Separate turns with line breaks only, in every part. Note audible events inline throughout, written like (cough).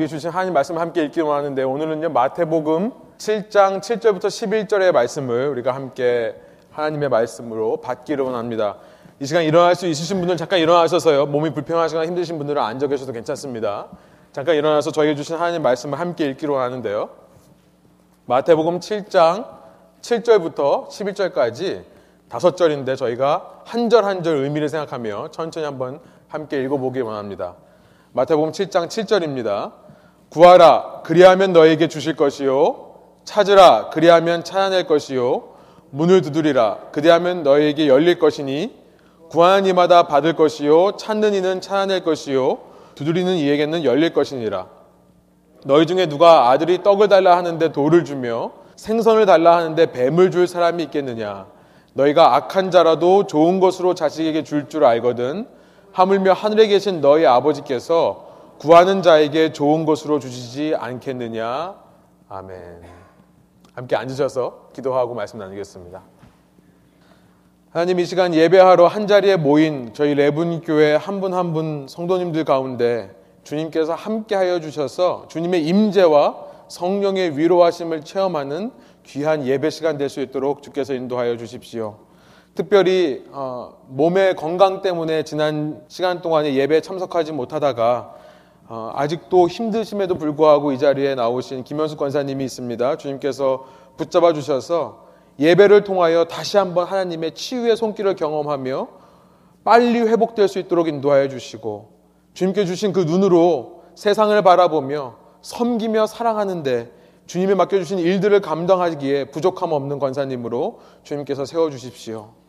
우리 주신 하나님 말씀을 함께 읽기로 하는데 오늘은요 마태복음 7장 7절부터 11절의 말씀을 우리가 함께 하나님의 말씀으로 받기로 합니다. 이 시간 일어날 수 있으신 분들은 잠깐 일어나셔서요. 몸이 불편하시거나 힘드신 분들은 앉아 계셔도 괜찮습니다. 잠깐 일어나서 저희가 주신 하나님 말씀을 함께 읽기로 하는데요. 마태복음 7장 7절부터 11절까지 다섯 절인데 저희가 한 절 한 절 의미를 생각하며 천천히 한번 함께 읽어보기 원합니다. 마태복음 7장 7절입니다. 구하라 그리하면 너에게 주실 것이요. 찾으라 그리하면 찾아낼 것이요. 문을 두드리라 그리하면 너에게 열릴 것이니 구하는 이마다 받을 것이요 찾는 이는 찾아낼 것이요 두드리는 이에게는 열릴 것이니라. 너희 중에 누가 아들이 떡을 달라 하는데 돌을 주며 생선을 달라 하는데 뱀을 줄 사람이 있겠느냐? 너희가 악한 자라도 좋은 것으로 자식에게 줄줄 알거든. 하물며 하늘에 계신 너희 아버지께서 구하는 자에게 좋은 것으로 주시지 않겠느냐. 아멘. 함께 앉으셔서 기도하고 말씀 나누겠습니다. 하나님 이 시간 예배하러 한 자리에 모인 저희 레분 교회 한 분 한 분 성도님들 가운데 주님께서 함께 하여 주셔서 주님의 임재와 성령의 위로하심을 체험하는 귀한 예배 시간 될 수 있도록 주께서 인도하여 주십시오. 특별히 어, 몸의 건강 때문에 지난 시간 동안에 예배에 참석하지 못하다가 어, 아직도 힘드심에도 불구하고 이 자리에 나오신 김현수 권사님이 있습니다. 주님께서 붙잡아 주셔서 예배를 통하여 다시 한번 하나님의 치유의 손길을 경험하며 빨리 회복될 수 있도록 인도하여 주시고 주님께 주신 그 눈으로 세상을 바라보며 섬기며 사랑하는데 주님이 맡겨주신 일들을 감당하기에 부족함 없는 권사님으로 주님께서 세워주십시오.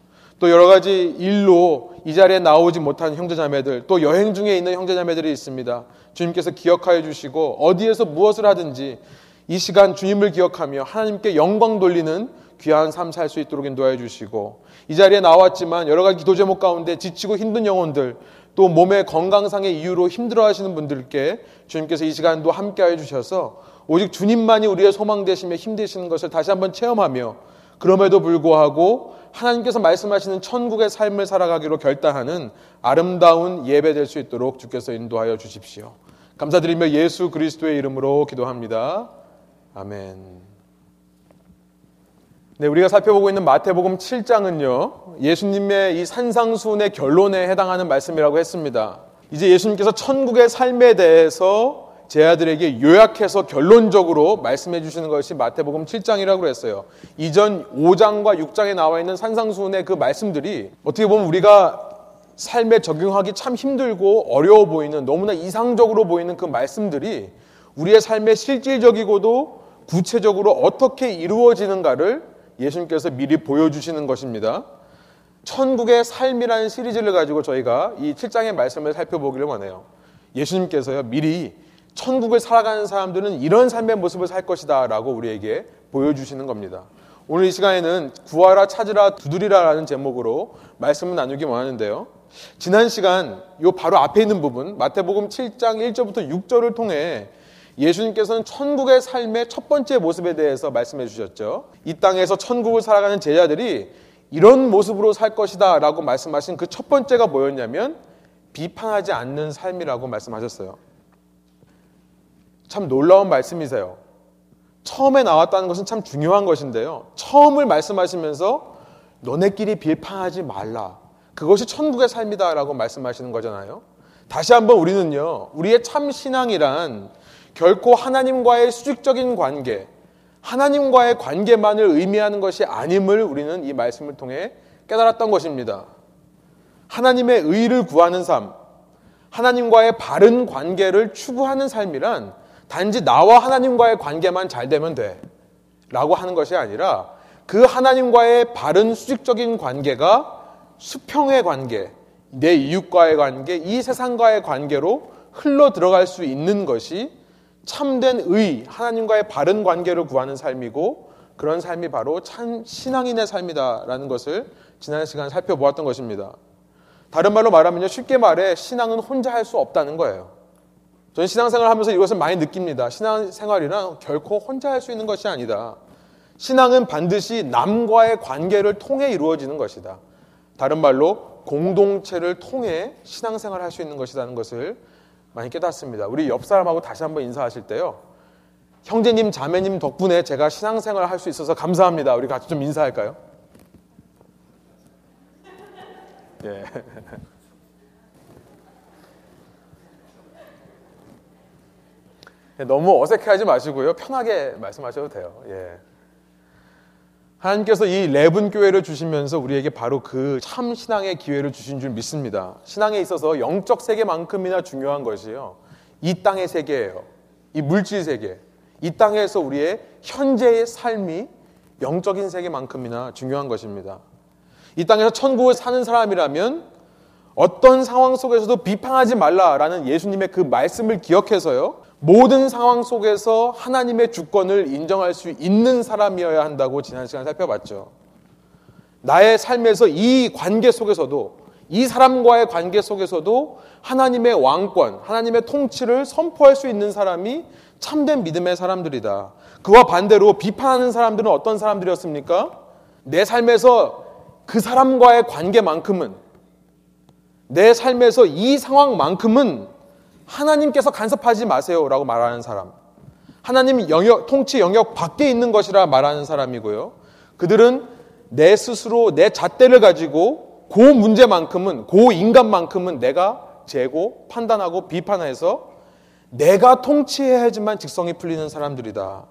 또 여러 가지 일로 이 자리에 나오지 못한 형제자매들, 또 여행 중에 있는 형제자매들이 있습니다. 주님께서 기억하여 주시고 어디에서 무엇을 하든지 이 시간 주님을 기억하며 하나님께 영광 돌리는 귀한 삶 살 수 있도록 인도하여 주시고 이 자리에 나왔지만 여러 가지 기도 제목 가운데 지치고 힘든 영혼들 또 몸의 건강상의 이유로 힘들어 하시는 분들께 주님께서 이 시간도 함께 하여 주셔서 오직 주님만이 우리의 소망 되시며 힘 되시는 것을 다시 한번 체험하며 그럼에도 불구하고 하나님께서 말씀하시는 천국의 삶을 살아가기로 결단하는 아름다운 예배 될 수 있도록 주께서 인도하여 주십시오. 감사드리며 예수 그리스도의 이름으로 기도합니다. 아멘. 네, 우리가 살펴보고 있는 마태복음 7장은요, 예수님의 이 산상순의 결론에 해당하는 말씀이라고 했습니다. 이제 예수님께서 천국의 삶에 대해서 제 아들에게 요약해서 결론적으로 말씀해 주시는 것이 마태복음 7장이라고 했어요. 이전 5장과 6장에 나와 있는 산상수훈의 그 말씀들이 어떻게 보면 우리가 삶에 적용하기 참 힘들고 어려워 보이는 너무나 이상적으로 보이는 그 말씀들이 우리의 삶에 실질적이고도 구체적으로 어떻게 이루어지는가를 예수님께서 미리 보여주시는 것입니다. 천국의 삶이라는 시리즈를 가지고 저희가 이 7장의 말씀을 살펴보기를 원해요. 예수님께서요, 미리 천국을 살아가는 사람들은 이런 삶의 모습을 살 것이다 라고 우리에게 보여주시는 겁니다. 오늘 이 시간에는 구하라 찾으라 두드리라 라는 제목으로 말씀을 나누기 원하는데요. 지난 시간 요 바로 앞에 있는 부분 마태복음 7장 1절부터 6절을 통해 예수님께서는 천국의 삶의 첫 번째 모습에 대해서 말씀해 주셨죠. 이 땅에서 천국을 살아가는 제자들이 이런 모습으로 살 것이다 라고 말씀하신 그 첫 번째가 뭐였냐면 비판하지 않는 삶이라고 말씀하셨어요. 참 놀라운 말씀이세요. 처음에 나왔다는 것은 참 중요한 것인데요. 처음을 말씀하시면서 너네끼리 비판하지 말라. 그것이 천국의 삶이다라고 말씀하시는 거잖아요. 다시 한번 우리는요, 우리의 참 신앙이란 결코 하나님과의 수직적인 관계, 하나님과의 관계만을 의미하는 것이 아님을 우리는 이 말씀을 통해 깨달았던 것입니다. 하나님의 의를 구하는 삶, 하나님과의 바른 관계를 추구하는 삶이란 단지 나와 하나님과의 관계만 잘 되면 돼. 라고 하는 것이 아니라 그 하나님과의 바른 수직적인 관계가 수평의 관계, 내 이웃과의 관계, 이 세상과의 관계로 흘러 들어갈 수 있는 것이 참된 의, 하나님과의 바른 관계를 구하는 삶이고 그런 삶이 바로 참 신앙인의 삶이다라는 것을 지난 시간 살펴보았던 것입니다. 다른 말로 말하면요, 쉽게 말해 신앙은 혼자 할 수 없다는 거예요. 저는 신앙생활 하면서 이것을 많이 느낍니다. 신앙생활이란 결코 혼자 할 수 있는 것이 아니다. 신앙은 반드시 남과의 관계를 통해 이루어지는 것이다. 다른 말로 공동체를 통해 신앙생활을 할 수 있는 것이라는 것을 많이 깨닫습니다. 우리 옆 사람하고 다시 한번 인사하실 때요. 형제님, 자매님 덕분에 제가 신앙생활을 할수 있어서 감사합니다. 우리 같이 좀 인사할까요? (laughs) 예. (laughs) 너무 어색해하지 마시고요. 편하게 말씀하셔도 돼요. 예. 하나님께서 이 레븐 교회를 주시면서 우리에게 바로 그 참 신앙의 기회를 주신 줄 믿습니다. 신앙에 있어서 영적 세계만큼이나 중요한 것이요. 이 땅의 세계예요. 이 물질 세계. 이 땅에서 우리의 현재의 삶이 영적인 세계만큼이나 중요한 것입니다. 이 땅에서 천국을 사는 사람이라면 어떤 상황 속에서도 비판하지 말라라는 예수님의 그 말씀을 기억해서요. 모든 상황 속에서 하나님의 주권을 인정할 수 있는 사람이어야 한다고 지난 시간 살펴봤죠. 나의 삶에서 이 관계 속에서도 이 사람과의 관계 속에서도 하나님의 왕권, 하나님의 통치를 선포할 수 있는 사람이 참된 믿음의 사람들이다. 그와 반대로 비판하는 사람들은 어떤 사람들이었습니까? 내 삶에서 그 사람과의 관계만큼은 내 삶에서 이 상황만큼은 하나님께서 간섭하지 마세요라고 말하는 사람. 하나님 영역, 통치 영역 밖에 있는 것이라 말하는 사람이고요. 그들은 내 스스로 내 잣대를 가지고 그 문제만큼은, 그 인간만큼은 내가 재고, 판단하고, 비판해서 내가 통치해야지만 직성이 풀리는 사람들이다.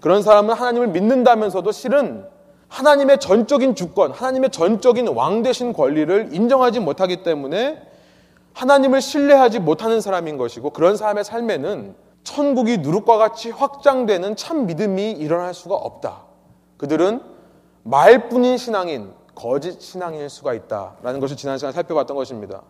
그런 사람은 하나님을 믿는다면서도 실은 하나님의 전적인 주권, 하나님의 전적인 왕 대신 권리를 인정하지 못하기 때문에 하나님을 신뢰하지 못하는 사람인 것이고 그런 사람의 삶에는 천국이 누룩과 같이 확장되는 참 믿음이 일어날 수가 없다. 그들은 말뿐인 신앙인, 거짓 신앙일 수가 있다라는 것을 지난 시간에 살펴봤던 것입니다.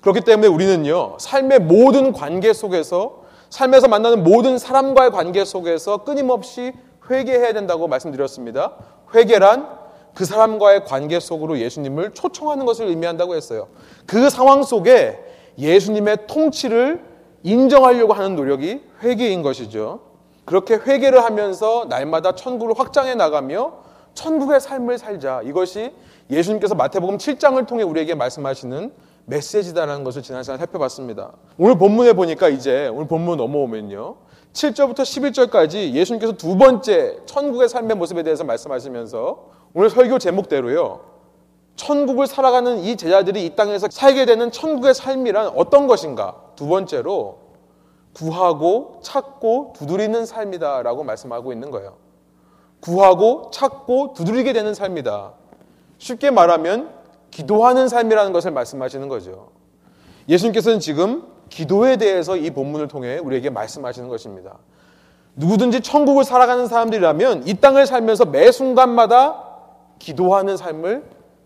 그렇기 때문에 우리는요, 삶의 모든 관계 속에서, 삶에서 만나는 모든 사람과의 관계 속에서 끊임없이 회개해야 된다고 말씀드렸습니다. 회개란 그 사람과의 관계 속으로 예수님을 초청하는 것을 의미한다고 했어요. 그 상황 속에 예수님의 통치를 인정하려고 하는 노력이 회개인 것이죠. 그렇게 회개를 하면서 날마다 천국을 확장해 나가며 천국의 삶을 살자. 이것이 예수님께서 마태복음 7장을 통해 우리에게 말씀하시는 메시지다라는 것을 지난 시간에 살펴봤습니다. 오늘 본문에 보니까 이제 오늘 본문 넘어오면요. 7절부터 11절까지 예수님께서 두 번째 천국의 삶의 모습에 대해서 말씀하시면서 오늘 설교 제목대로요. 천국을 살아가는 이 제자들이 이 땅에서 살게 되는 천국의 삶이란 어떤 것인가? 두 번째로 구하고 찾고 두드리는 삶이다라고 말씀하고 있는 거예요. 구하고 찾고 두드리게 되는 삶이다. 쉽게 말하면 기도하는 삶이라는 것을 말씀하시는 거죠. 예수님께서는 지금 기도에 대해서 이 본문을 통해 우리에게 말씀하시는 것입니다. 누구든지 천국을 살아가는 사람들이라면 이 땅을 살면서 매 순간마다 기도하는 삶을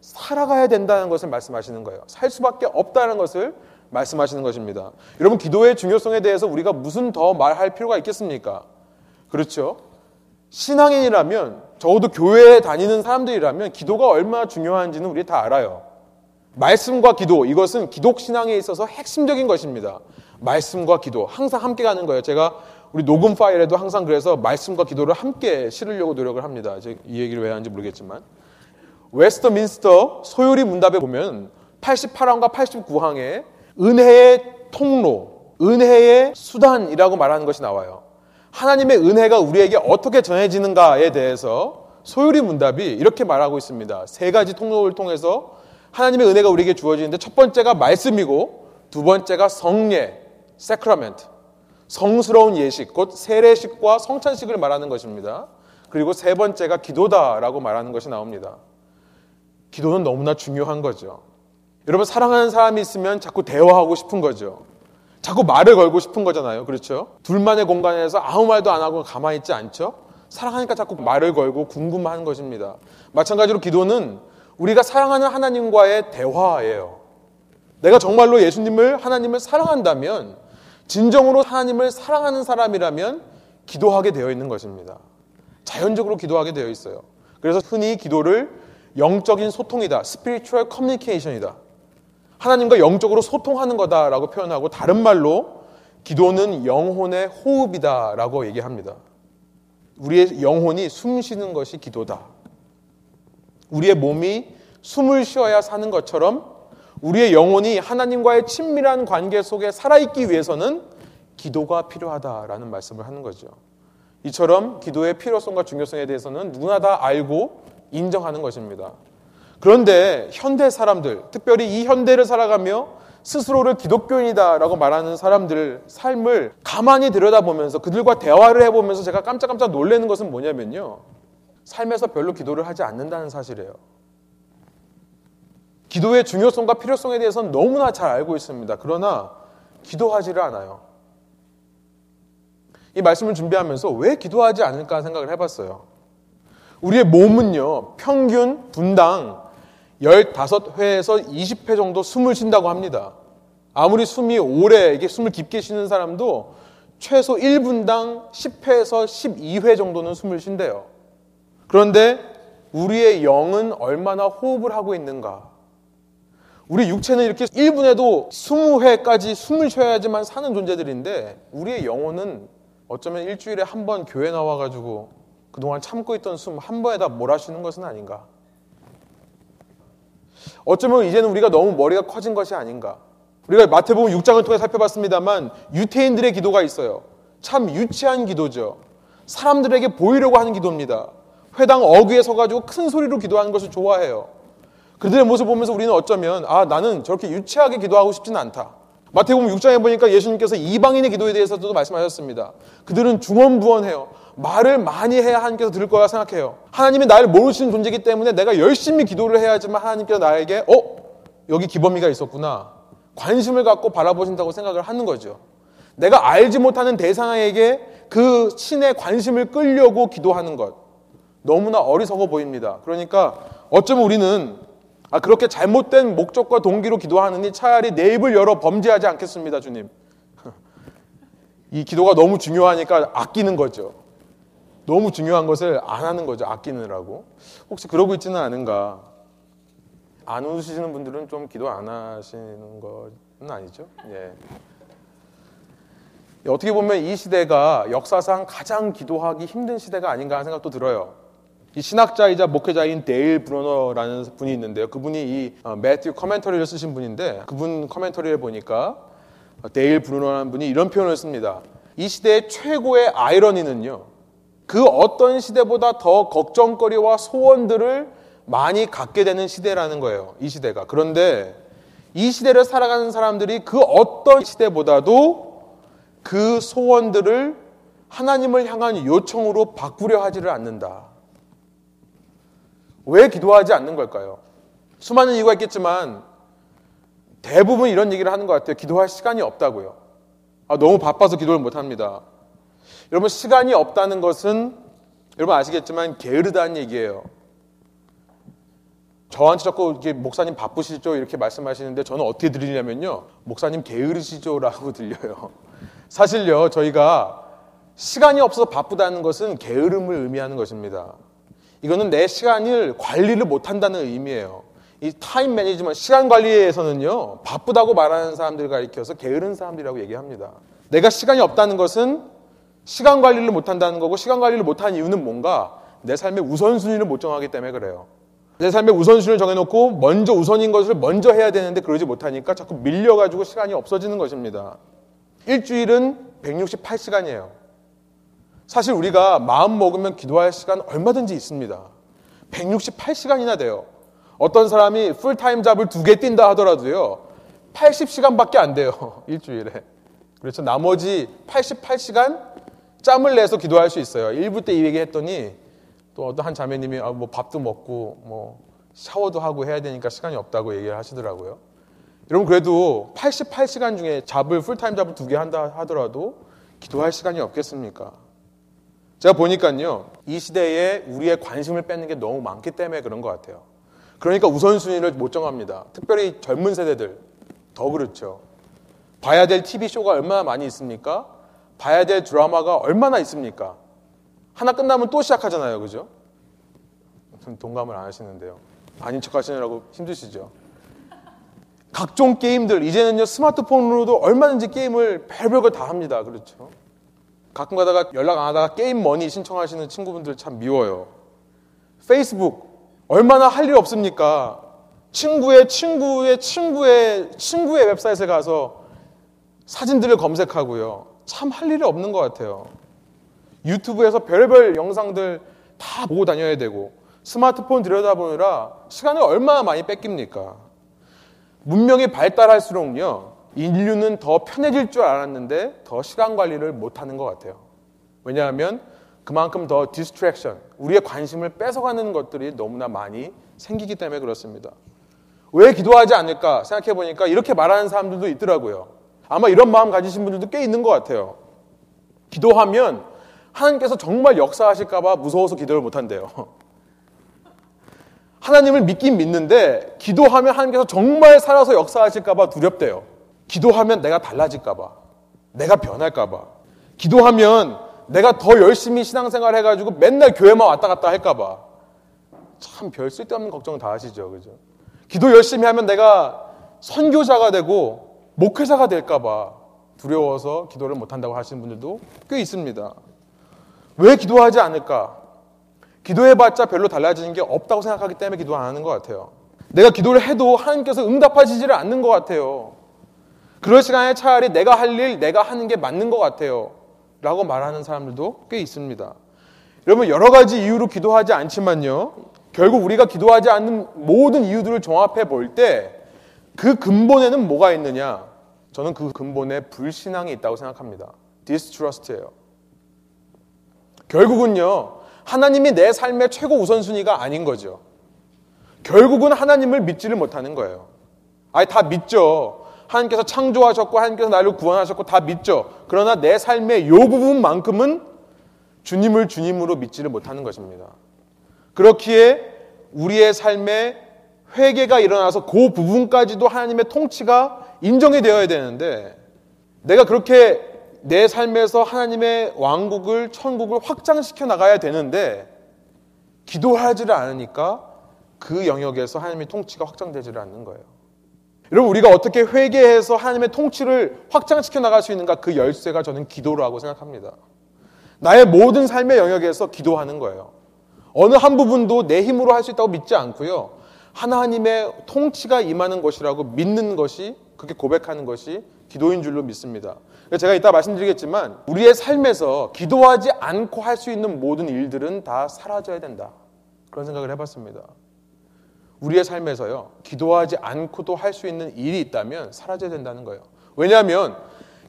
살아가야 된다는 것을 말씀하시는 거예요. 살 수밖에 없다는 것을 말씀하시는 것입니다. 여러분, 기도의 중요성에 대해서 우리가 무슨 더 말할 필요가 있겠습니까? 그렇죠? 신앙인이라면, 적어도 교회에 다니는 사람들이라면 기도가 얼마나 중요한지는 우리 다 알아요. 말씀과 기도, 이것은 기독 신앙에 있어서 핵심적인 것입니다. 말씀과 기도, 항상 함께 가는 거예요. 제가 우리 녹음 파일에도 항상 그래서 말씀과 기도를 함께 실으려고 노력을 합니다. 이 얘기를 왜 하는지 모르겠지만. 웨스터민스터 소요리 문답에 보면 88항과 89항에 은혜의 통로, 은혜의 수단이라고 말하는 것이 나와요. 하나님의 은혜가 우리에게 어떻게 전해지는가에 대해서 소요리 문답이 이렇게 말하고 있습니다. 세 가지 통로를 통해서 하나님의 은혜가 우리에게 주어지는데 첫 번째가 말씀이고 두 번째가 성례, 세크라멘트, 성스러운 예식, 곧 세례식과 성찬식을 말하는 것입니다. 그리고 세 번째가 기도다라고 말하는 것이 나옵니다. 기도는 너무나 중요한 거죠. 여러분 사랑하는 사람이 있으면 자꾸 대화하고 싶은 거죠. 자꾸 말을 걸고 싶은 거잖아요. 그렇죠? 둘만의 공간에서 아무 말도 안 하고 가만히 있지 않죠? 사랑하니까 자꾸 말을 걸고 궁금한 것입니다. 마찬가지로 기도는 우리가 사랑하는 하나님과의 대화예요. 내가 정말로 예수님을 하나님을 사랑한다면 진정으로 하나님을 사랑하는 사람이라면 기도하게 되어 있는 것입니다. 자연적으로 기도하게 되어 있어요. 그래서 흔히 기도를 영적인 소통이다. spiritual communication이다. 하나님과 영적으로 소통하는 거다라고 표현하고 다른 말로 기도는 영혼의 호흡이다라고 얘기합니다. 우리의 영혼이 숨 쉬는 것이 기도다. 우리의 몸이 숨을 쉬어야 사는 것처럼 우리의 영혼이 하나님과의 친밀한 관계 속에 살아있기 위해서는 기도가 필요하다라는 말씀을 하는 거죠. 이처럼 기도의 필요성과 중요성에 대해서는 누구나 다 알고 인정하는 것입니다. 그런데 현대 사람들, 특별히 이 현대를 살아가며 스스로를 기독교인이다라고 말하는 사람들 삶을 가만히 들여다보면서 그들과 대화를 해보면서 제가 깜짝깜짝 놀라는 것은 뭐냐면요. 삶에서 별로 기도를 하지 않는다는 사실이에요. 기도의 중요성과 필요성에 대해서는 너무나 잘 알고 있습니다. 그러나 기도하지를 않아요. 이 말씀을 준비하면서 왜 기도하지 않을까 생각을 해봤어요. 우리의 몸은요, 평균 분당 15회에서 20회 정도 숨을 쉰다고 합니다. 아무리 숨이 오래, 이게 숨을 깊게 쉬는 사람도 최소 1분당 10회에서 12회 정도는 숨을 쉰대요. 그런데 우리의 영은 얼마나 호흡을 하고 있는가? 우리 육체는 이렇게 1분에도 20회까지 숨을 쉬어야지만 사는 존재들인데 우리의 영혼은 어쩌면 일주일에 한 번 교회 나와가지고 그동안 참고 있던 숨 한 번에 다 몰아쉬는 것은 아닌가? 어쩌면 이제는 우리가 너무 머리가 커진 것이 아닌가? 우리가 마태복음 6장을 통해 살펴봤습니다만 유태인들의 기도가 있어요. 참 유치한 기도죠. 사람들에게 보이려고 하는 기도입니다. 회당 어귀에 서가지고 큰 소리로 기도하는 것을 좋아해요. 그들의 모습을 보면서 우리는 어쩌면 아 나는 저렇게 유치하게 기도하고 싶지는 않다. 마태복음 6장에 보니까 예수님께서 이방인의 기도에 대해서도 말씀하셨습니다. 그들은 중언부언해요. 말을 많이 해야 하나님께서 들을 거라 생각해요. 하나님이 나를 모르시는 존재이기 때문에 내가 열심히 기도를 해야지만 하나님께서 나에게 어 여기 기범이가 있었구나 관심을 갖고 바라보신다고 생각을 하는 거죠. 내가 알지 못하는 대상에게 그 신의 관심을 끌려고 기도하는 것 너무나 어리석어 보입니다. 그러니까 어쩌면 우리는 아, 그렇게 잘못된 목적과 동기로 기도하느니 차라리 내 입을 열어 범죄하지 않겠습니다, 주님. (laughs) 이 기도가 너무 중요하니까 아끼는 거죠. 너무 중요한 것을 안 하는 거죠. 아끼느라고. 혹시 그러고 있지는 않은가? 안 웃으시는 분들은 좀 기도 안 하시는 건 아니죠? 예. 어떻게 보면 이 시대가 역사상 가장 기도하기 힘든 시대가 아닌가 하는 생각도 들어요. 이 신학자이자 목회자인 데일 브로너라는 분이 있는데요. 그분이 이 어, 매튜 커멘터리를 쓰신 분인데 그분 커멘터리를 보니까 데일 브루너라는 분이 이런 표현을 씁니다. 이 시대의 최고의 아이러니는요. 그 어떤 시대보다 더 걱정거리와 소원들을 많이 갖게 되는 시대라는 거예요. 이 시대가. 그런데 이 시대를 살아가는 사람들이 그 어떤 시대보다도 그 소원들을 하나님을 향한 요청으로 바꾸려 하지를 않는다. 왜 기도하지 않는 걸까요? 수많은 이유가 있겠지만 대부분 이런 얘기를 하는 것 같아요. 기도할 시간이 없다고요. 아, 너무 바빠서 기도를 못 합니다. 여러분, 시간이 없다는 것은 여러분 아시겠지만 게으르다는 얘기예요. 저한테 자꾸 이렇게 목사님 바쁘시죠? 이렇게 말씀하시는데 저는 어떻게 들리냐면요. 목사님 게으르시죠? 라고 들려요. 사실요, 저희가 시간이 없어서 바쁘다는 것은 게으름을 의미하는 것입니다. 이거는 내 시간을 관리를 못한다는 의미예요. 이 time management, 시간 관리에서는요, 바쁘다고 말하는 사람들 가리켜서 게으른 사람들이라고 얘기합니다. 내가 시간이 없다는 것은 시간 관리를 못한다는 거고, 시간 관리를 못한 이유는 뭔가 내 삶의 우선순위를 못 정하기 때문에 그래요. 내 삶의 우선순위를 정해놓고 먼저 우선인 것을 먼저 해야 되는데 그러지 못하니까 자꾸 밀려가지고 시간이 없어지는 것입니다. 일주일은 168시간이에요. 사실 우리가 마음 먹으면 기도할 시간 얼마든지 있습니다. 168시간이나 돼요. 어떤 사람이 풀타임 잡을 두 개 뛴다 하더라도요. 80시간밖에 안 돼요. (laughs) 일주일에. 그렇죠. 나머지 88시간 짬을 내서 기도할 수 있어요. 1부 때 이 얘기 했더니 또 어떤 한 자매님이 아, 뭐 밥도 먹고 뭐 샤워도 하고 해야 되니까 시간이 없다고 얘기를 하시더라고요. 여러분 그래도 88시간 중에 잡을 풀타임 잡을 두 개 한다 하더라도 기도할 시간이 없겠습니까? 제가 보니까요, 이 시대에 우리의 관심을 뺏는 게 너무 많기 때문에 그런 것 같아요. 그러니까 우선순위를 못 정합니다. 특별히 젊은 세대들 더 그렇죠. 봐야 될 TV쇼가 얼마나 많이 있습니까? 봐야 될 드라마가 얼마나 있습니까? 하나 끝나면 또 시작하잖아요. 그죠? 동감을 안 하시는데요. 아닌 척 하시느라고 힘드시죠? 각종 게임들, 이제는요, 스마트폰으로도 얼마든지 게임을 별별 걸 다 합니다. 그렇죠? 가끔 가다가 연락 안 하다가 게임 머니 신청하시는 친구분들 참 미워요. 페이스북 얼마나 할 일 없습니까? 친구의 친구의 친구의 친구의 웹사이트에 가서 사진들을 검색하고요. 참 할 일이 없는 것 같아요. 유튜브에서 별별 영상들 다 보고 다녀야 되고 스마트폰 들여다보느라 시간을 얼마나 많이 뺏깁니까? 문명이 발달할수록요. 인류는 더 편해질 줄 알았는데 더 시간 관리를 못하는 것 같아요. 왜냐하면 그만큼 더 distraction, 우리의 관심을 뺏어가는 것들이 너무나 많이 생기기 때문에 그렇습니다. 왜 기도하지 않을까 생각해 보니까 이렇게 말하는 사람들도 있더라고요. 아마 이런 마음 가지신 분들도 꽤 있는 것 같아요. 기도하면 하나님께서 정말 역사하실까봐 무서워서 기도를 못한대요. (laughs) 하나님을 믿긴 믿는데 기도하면 하나님께서 정말 살아서 역사하실까봐 두렵대요. 기도하면 내가 달라질까봐. 내가 변할까봐. 기도하면 내가 더 열심히 신앙생활 해가지고 맨날 교회만 왔다 갔다 할까봐. 참 별 쓸데없는 걱정 다 하시죠. 그죠? 기도 열심히 하면 내가 선교자가 되고 목회자가 될까봐 두려워서 기도를 못한다고 하시는 분들도 꽤 있습니다. 왜 기도하지 않을까? 기도해봤자 별로 달라지는 게 없다고 생각하기 때문에 기도 안 하는 것 같아요. 내가 기도를 해도 하나님께서 응답하시지를 않는 것 같아요. 그럴 시간에 차라리 내가 할 일, 내가 하는 게 맞는 것 같아요. 라고 말하는 사람들도 꽤 있습니다. 여러분, 여러 가지 이유로 기도하지 않지만요. 결국 우리가 기도하지 않는 모든 이유들을 종합해 볼 때 그 근본에는 뭐가 있느냐? 저는 그 근본에 불신앙이 있다고 생각합니다. distrust예요. 결국은요. 하나님이 내 삶의 최고 우선순위가 아닌 거죠. 결국은 하나님을 믿지를 못하는 거예요. 아니 다 믿죠. 하나님께서 창조하셨고 하나님께서 나를 구원하셨고 다 믿죠. 그러나 내 삶의 요 부분만큼은 주님을 주님으로 믿지를 못하는 것입니다. 그렇기에 우리의 삶에 회개가 일어나서 그 부분까지도 하나님의 통치가 인정이 되어야 되는데 내가 그렇게 내 삶에서 하나님의 왕국을 천국을 확장시켜 나가야 되는데 기도하지를 않으니까 그 영역에서 하나님의 통치가 확장되지를 않는 거예요. 여러분 우리가 어떻게 회개해서 하나님의 통치를 확장시켜 나갈 수 있는가 그 열쇠가 저는 기도라고 생각합니다. 나의 모든 삶의 영역에서 기도하는 거예요. 어느 한 부분도 내 힘으로 할 수 있다고 믿지 않고요. 하나님의 통치가 임하는 것이라고 믿는 것이 그렇게 고백하는 것이 기도인 줄로 믿습니다. 제가 이따 말씀드리겠지만 우리의 삶에서 기도하지 않고 할 수 있는 모든 일들은 다 사라져야 된다. 그런 생각을 해봤습니다. 우리의 삶에서요, 기도하지 않고도 할 수 있는 일이 있다면 사라져야 된다는 거예요. 왜냐하면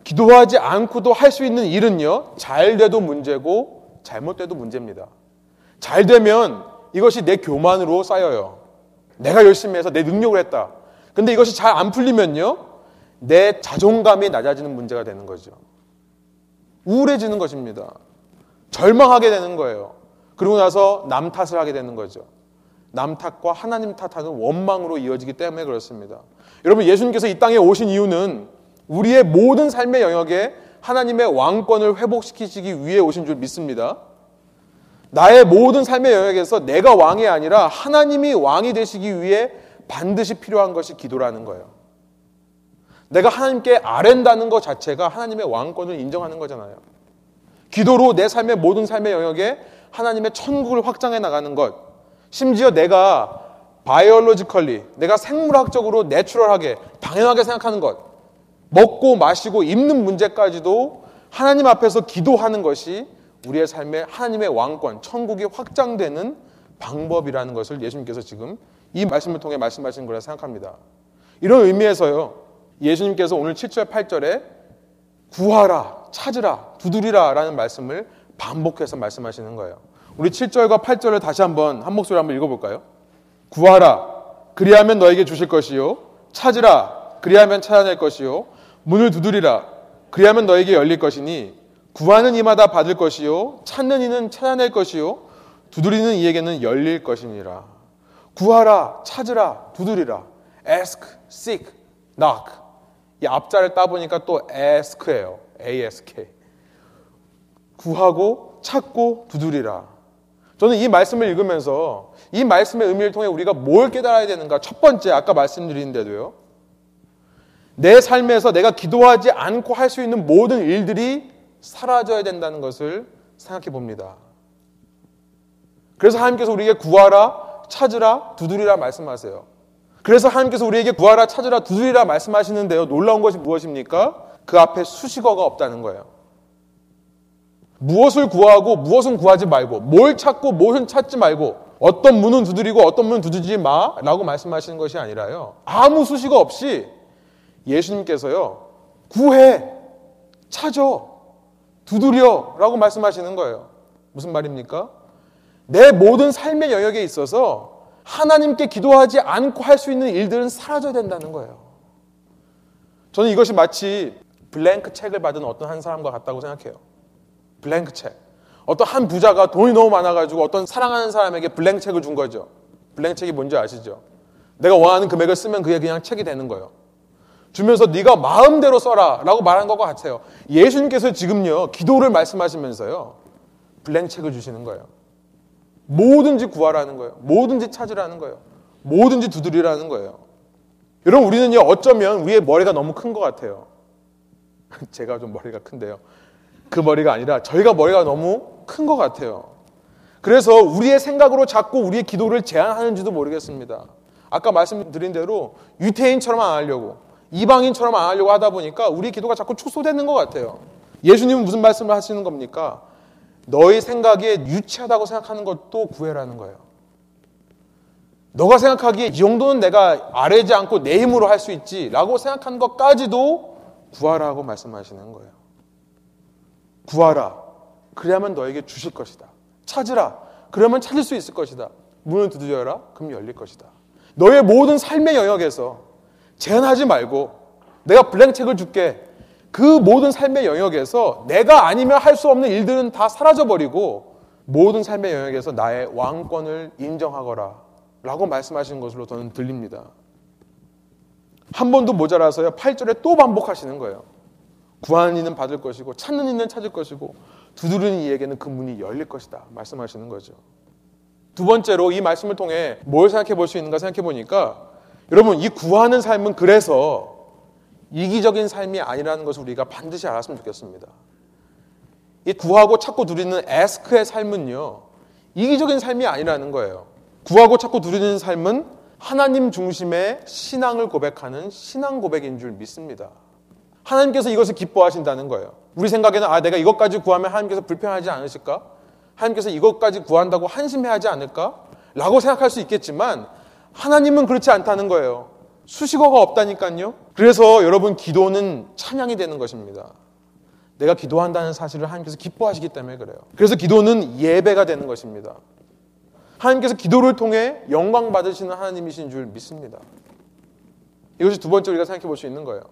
기도하지 않고도 할 수 있는 일은요, 잘 돼도 문제고 잘못돼도 문제입니다. 잘 되면 이것이 내 교만으로 쌓여요. 내가 열심히 해서 내 능력을 했다. 근데 이것이 잘 안 풀리면요, 내 자존감이 낮아지는 문제가 되는 거죠. 우울해지는 것입니다. 절망하게 되는 거예요. 그러고 나서 남 탓을 하게 되는 거죠. 남 탓과 하나님 탓하는 원망으로 이어지기 때문에 그렇습니다. 여러분, 예수님께서 이 땅에 오신 이유는 우리의 모든 삶의 영역에 하나님의 왕권을 회복시키시기 위해 오신 줄 믿습니다. 나의 모든 삶의 영역에서 내가 왕이 아니라 하나님이 왕이 되시기 위해 반드시 필요한 것이 기도라는 거예요. 내가 하나님께 아랜다는 것 자체가 하나님의 왕권을 인정하는 거잖아요. 기도로 내 삶의 모든 삶의 영역에 하나님의 천국을 확장해 나가는 것. 심지어 내가 biologically, 내가 생물학적으로 natural하게, 당연하게 생각하는 것. 먹고 마시고 입는 문제까지도 하나님 앞에서 기도하는 것이 우리의 삶에 하나님의 왕권, 천국이 확장되는 방법이라는 것을 예수님께서 지금 이 말씀을 통해 말씀하신 거라 생각합니다. 이런 의미에서요. 예수님께서 오늘 7절, 8절에 구하라, 찾으라, 두드리라 라는 말씀을 반복해서 말씀하시는 거예요. 우리 7절과 8절을 다시 한번 한 목소리 한번 읽어볼까요? 구하라, 그리하면 너에게 주실 것이요. 찾으라, 그리하면 찾아낼 것이요. 문을 두드리라, 그리하면 너에게 열릴 것이니 구하는 이마다 받을 것이요. 찾는 이는 찾아낼 것이요. 두드리는 이에게는 열릴 것이니라. 구하라, 찾으라, 두드리라. ask, seek, knock. 이 앞자를 따보니까 또 ask예요. ask. 구하고 찾고 두드리라. 저는 이 말씀을 읽으면서 이 말씀의 의미를 통해 우리가 뭘 깨달아야 되는가? 첫 번째, 아까 말씀드린데도요. 내 삶에서 내가 기도하지 않고 할 수 있는 모든 일들이 사라져야 된다는 것을 생각해 봅니다. 그래서 하나님께서 우리에게 구하라, 찾으라, 두드리라 말씀하세요. 그래서 하나님께서 우리에게 구하라, 찾으라, 두드리라 말씀하시는데요. 놀라운 것이 무엇입니까? 그 앞에 수식어가 없다는 거예요. 무엇을 구하고 무엇은 구하지 말고, 뭘 찾고 무엇은 찾지 말고, 어떤 문은 두드리고 어떤 문은 두드리지 마 라고 말씀하시는 것이 아니라요. 아무 수식어 없이 예수님께서요. 구해, 찾아, 두드려 라고 말씀하시는 거예요. 무슨 말입니까? 내 모든 삶의 영역에 있어서 하나님께 기도하지 않고 할 수 있는 일들은 사라져야 된다는 거예요. 저는 이것이 마치 blank check을 받은 어떤 한 사람과 같다고 생각해요. blank check. 어떤 한 부자가 돈이 너무 많아가지고 어떤 사랑하는 사람에게 blank check을 준 거죠. blank check이 뭔지 아시죠? 내가 원하는 금액을 쓰면 그게 그냥 check이 되는 거예요. 주면서 네가 마음대로 써라 라고 말한 것과 같아요. 예수님께서 지금요 기도를 말씀하시면서요 blank check을 주시는 거예요. 뭐든지 구하라는 거예요. 뭐든지 찾으라는 거예요. 뭐든지 두드리라는 거예요. 여러분 우리는요 어쩌면 위에 머리가 너무 큰 것 같아요. (laughs) 제가 좀 머리가 큰데요. 그 머리가 아니라 저희가 머리가 너무 큰 것 같아요. 그래서 우리의 생각으로 자꾸 우리의 기도를 제한하는지도 모르겠습니다. 아까 말씀드린 대로 유태인처럼 안 하려고 이방인처럼 안 하려고 하다 보니까 우리 기도가 자꾸 축소되는 것 같아요. 예수님은 무슨 말씀을 하시는 겁니까? 너의 생각에 유치하다고 생각하는 것도 구해라는 거예요. 너가 생각하기에 이 정도는 내가 아뢰지 않고 내 힘으로 할 수 있지라고 생각하는 것까지도 구하라고 말씀하시는 거예요. 구하라. 그래야만 너에게 주실 것이다. 찾으라. 그러면 찾을 수 있을 것이다. 문을 두드려라. 그럼 열릴 것이다. 너의 모든 삶의 영역에서 제한하지 말고 내가 블랭책을 줄게. 그 모든 삶의 영역에서 내가 아니면 할 수 없는 일들은 다 사라져버리고 모든 삶의 영역에서 나의 왕권을 인정하거라. 라고 말씀하시는 것으로 저는 들립니다. 한 번도 모자라서요. 8절에 또 반복하시는 거예요. 구하는 이는 받을 것이고 찾는 이는 찾을 것이고 두드리는 이에게는 그 문이 열릴 것이다 말씀하시는 거죠. 두 번째로 이 말씀을 통해 뭘 생각해 볼 수 있는가 생각해 보니까 여러분 이 구하는 삶은 그래서 이기적인 삶이 아니라는 것을 우리가 반드시 알았으면 좋겠습니다. 이 구하고 찾고 누리는 에스크의 삶은요 이기적인 삶이 아니라는 거예요. 구하고 찾고 누리는 삶은 하나님 중심의 신앙을 고백하는 신앙 고백인 줄 믿습니다. 하나님께서 이것을 기뻐하신다는 거예요. 우리 생각에는 아 내가 이것까지 구하면 하나님께서 불편하지 않으실까? 하나님께서 이것까지 구한다고 한심해 하지 않을까? 라고 생각할 수 있겠지만 하나님은 그렇지 않다는 거예요. 수식어가 없다니까요. 그래서 여러분 기도는 찬양이 되는 것입니다. 내가 기도한다는 사실을 하나님께서 기뻐하시기 때문에 그래요. 그래서 기도는 예배가 되는 것입니다. 하나님께서 기도를 통해 영광 받으시는 하나님이신 줄 믿습니다. 이것이 두 번째 우리가 생각해 볼 수 있는 거예요.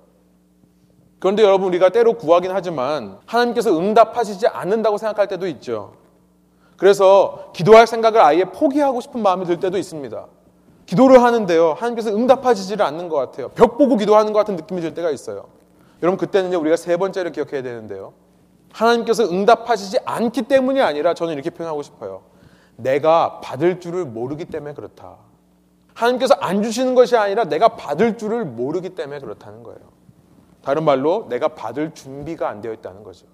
그런데 여러분 우리가 때로 구하긴 하지만 하나님께서 응답하시지 않는다고 생각할 때도 있죠. 그래서 기도할 생각을 아예 포기하고 싶은 마음이 들 때도 있습니다. 기도를 하는데요. 하나님께서 응답하시지를 않는 것 같아요. 벽 보고 기도하는 것 같은 느낌이 들 때가 있어요. 여러분 그때는요 우리가 세 번째를 기억해야 되는데요. 하나님께서 응답하시지 않기 때문이 아니라 저는 이렇게 표현하고 싶어요. 내가 받을 줄을 모르기 때문에 그렇다. 하나님께서 안 주시는 것이 아니라 내가 받을 줄을 모르기 때문에 그렇다는 거예요. 다른 말로 내가 받을 준비가 안 되어 있다는 거죠.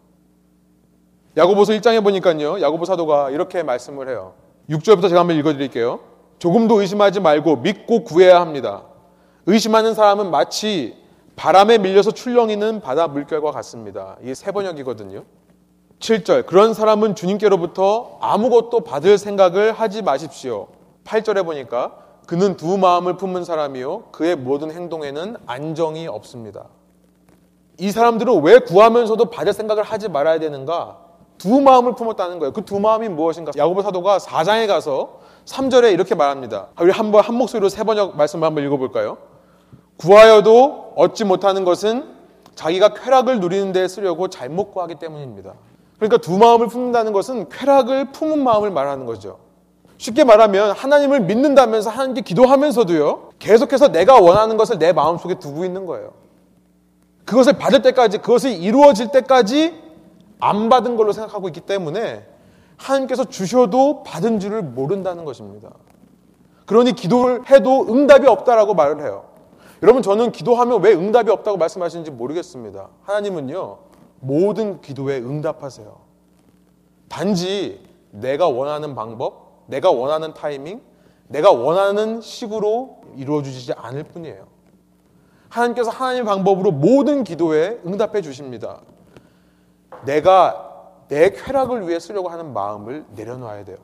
야고보서 1장에 보니까요. 야고보 사도가 이렇게 말씀을 해요. 6절부터 제가 한번 읽어 드릴게요. 조금도 의심하지 말고 믿고 구해야 합니다. 의심하는 사람은 마치 바람에 밀려서 출렁이는 바다 물결과 같습니다. 이게 세 번역이거든요. 7절 그런 사람은 주님께로부터 아무것도 받을 생각을 하지 마십시오. 8절에 보니까 그는 두 마음을 품은 사람이요 그의 모든 행동에는 안정이 없습니다. 이 사람들은 왜 구하면서도 받을 생각을 하지 말아야 되는가? 두 마음을 품었다는 거예요. 그 두 마음이 무엇인가? 야고보 사도가 4장에 가서 3절에 이렇게 말합니다. 우리 한번 한 목소리로 세 번역 말씀을 한번 읽어볼까요? 구하여도 얻지 못하는 것은 자기가 쾌락을 누리는 데 쓰려고 잘못 구하기 때문입니다. 그러니까 두 마음을 품는다는 것은 쾌락을 품은 마음을 말하는 거죠. 쉽게 말하면 하나님을 믿는다면서 하나님께 기도하면서도요, 계속해서 내가 원하는 것을 내 마음속에 두고 있는 거예요. 그것을 받을 때까지, 그것이 이루어질 때까지 안 받은 걸로 생각하고 있기 때문에 하나님께서 주셔도 받은 줄을 모른다는 것입니다. 그러니 기도를 해도 응답이 없다라고 말을 해요. 여러분 저는 기도하면 왜 응답이 없다고 말씀하시는지 모르겠습니다. 하나님은요 모든 기도에 응답하세요. 단지 내가 원하는 방법, 내가 원하는 타이밍, 내가 원하는 식으로 이루어지지 않을 뿐이에요. 하나님께서 하나님의 방법으로 모든 기도에 응답해 주십니다. 내가 내 쾌락을 위해 쓰려고 하는 마음을 내려놔야 돼요.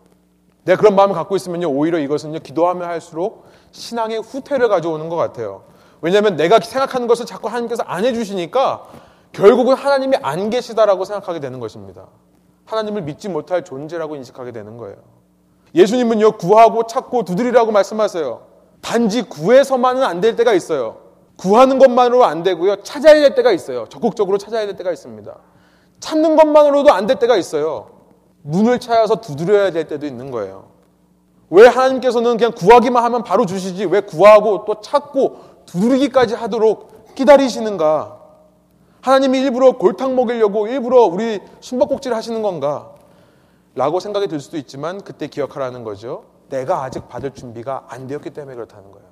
내가 그런 마음을 갖고 있으면요, 오히려 이것은요, 기도하면 할수록 신앙의 후퇴를 가져오는 것 같아요. 왜냐하면 내가 생각하는 것을 자꾸 하나님께서 안 해주시니까 결국은 하나님이 안 계시다라고 생각하게 되는 것입니다. 하나님을 믿지 못할 존재라고 인식하게 되는 거예요. 예수님은요, 구하고 찾고 두드리라고 말씀하세요. 단지 구해서만은 안 될 때가 있어요. 구하는 것만으로 안 되고요. 찾아야 될 때가 있어요. 적극적으로 찾아야 될 때가 있습니다. 찾는 것만으로도 안 될 때가 있어요. 문을 찾아서 두드려야 될 때도 있는 거예요. 왜 하나님께서는 그냥 구하기만 하면 바로 주시지 왜 구하고 또 찾고 두드리기까지 하도록 기다리시는가? 하나님이 일부러 골탕 먹이려고 일부러 우리 숨바꼭질 하시는 건가? 라고 생각이 들 수도 있지만 그때 기억하라는 거죠. 내가 아직 받을 준비가 안 되었기 때문에 그렇다는 거예요.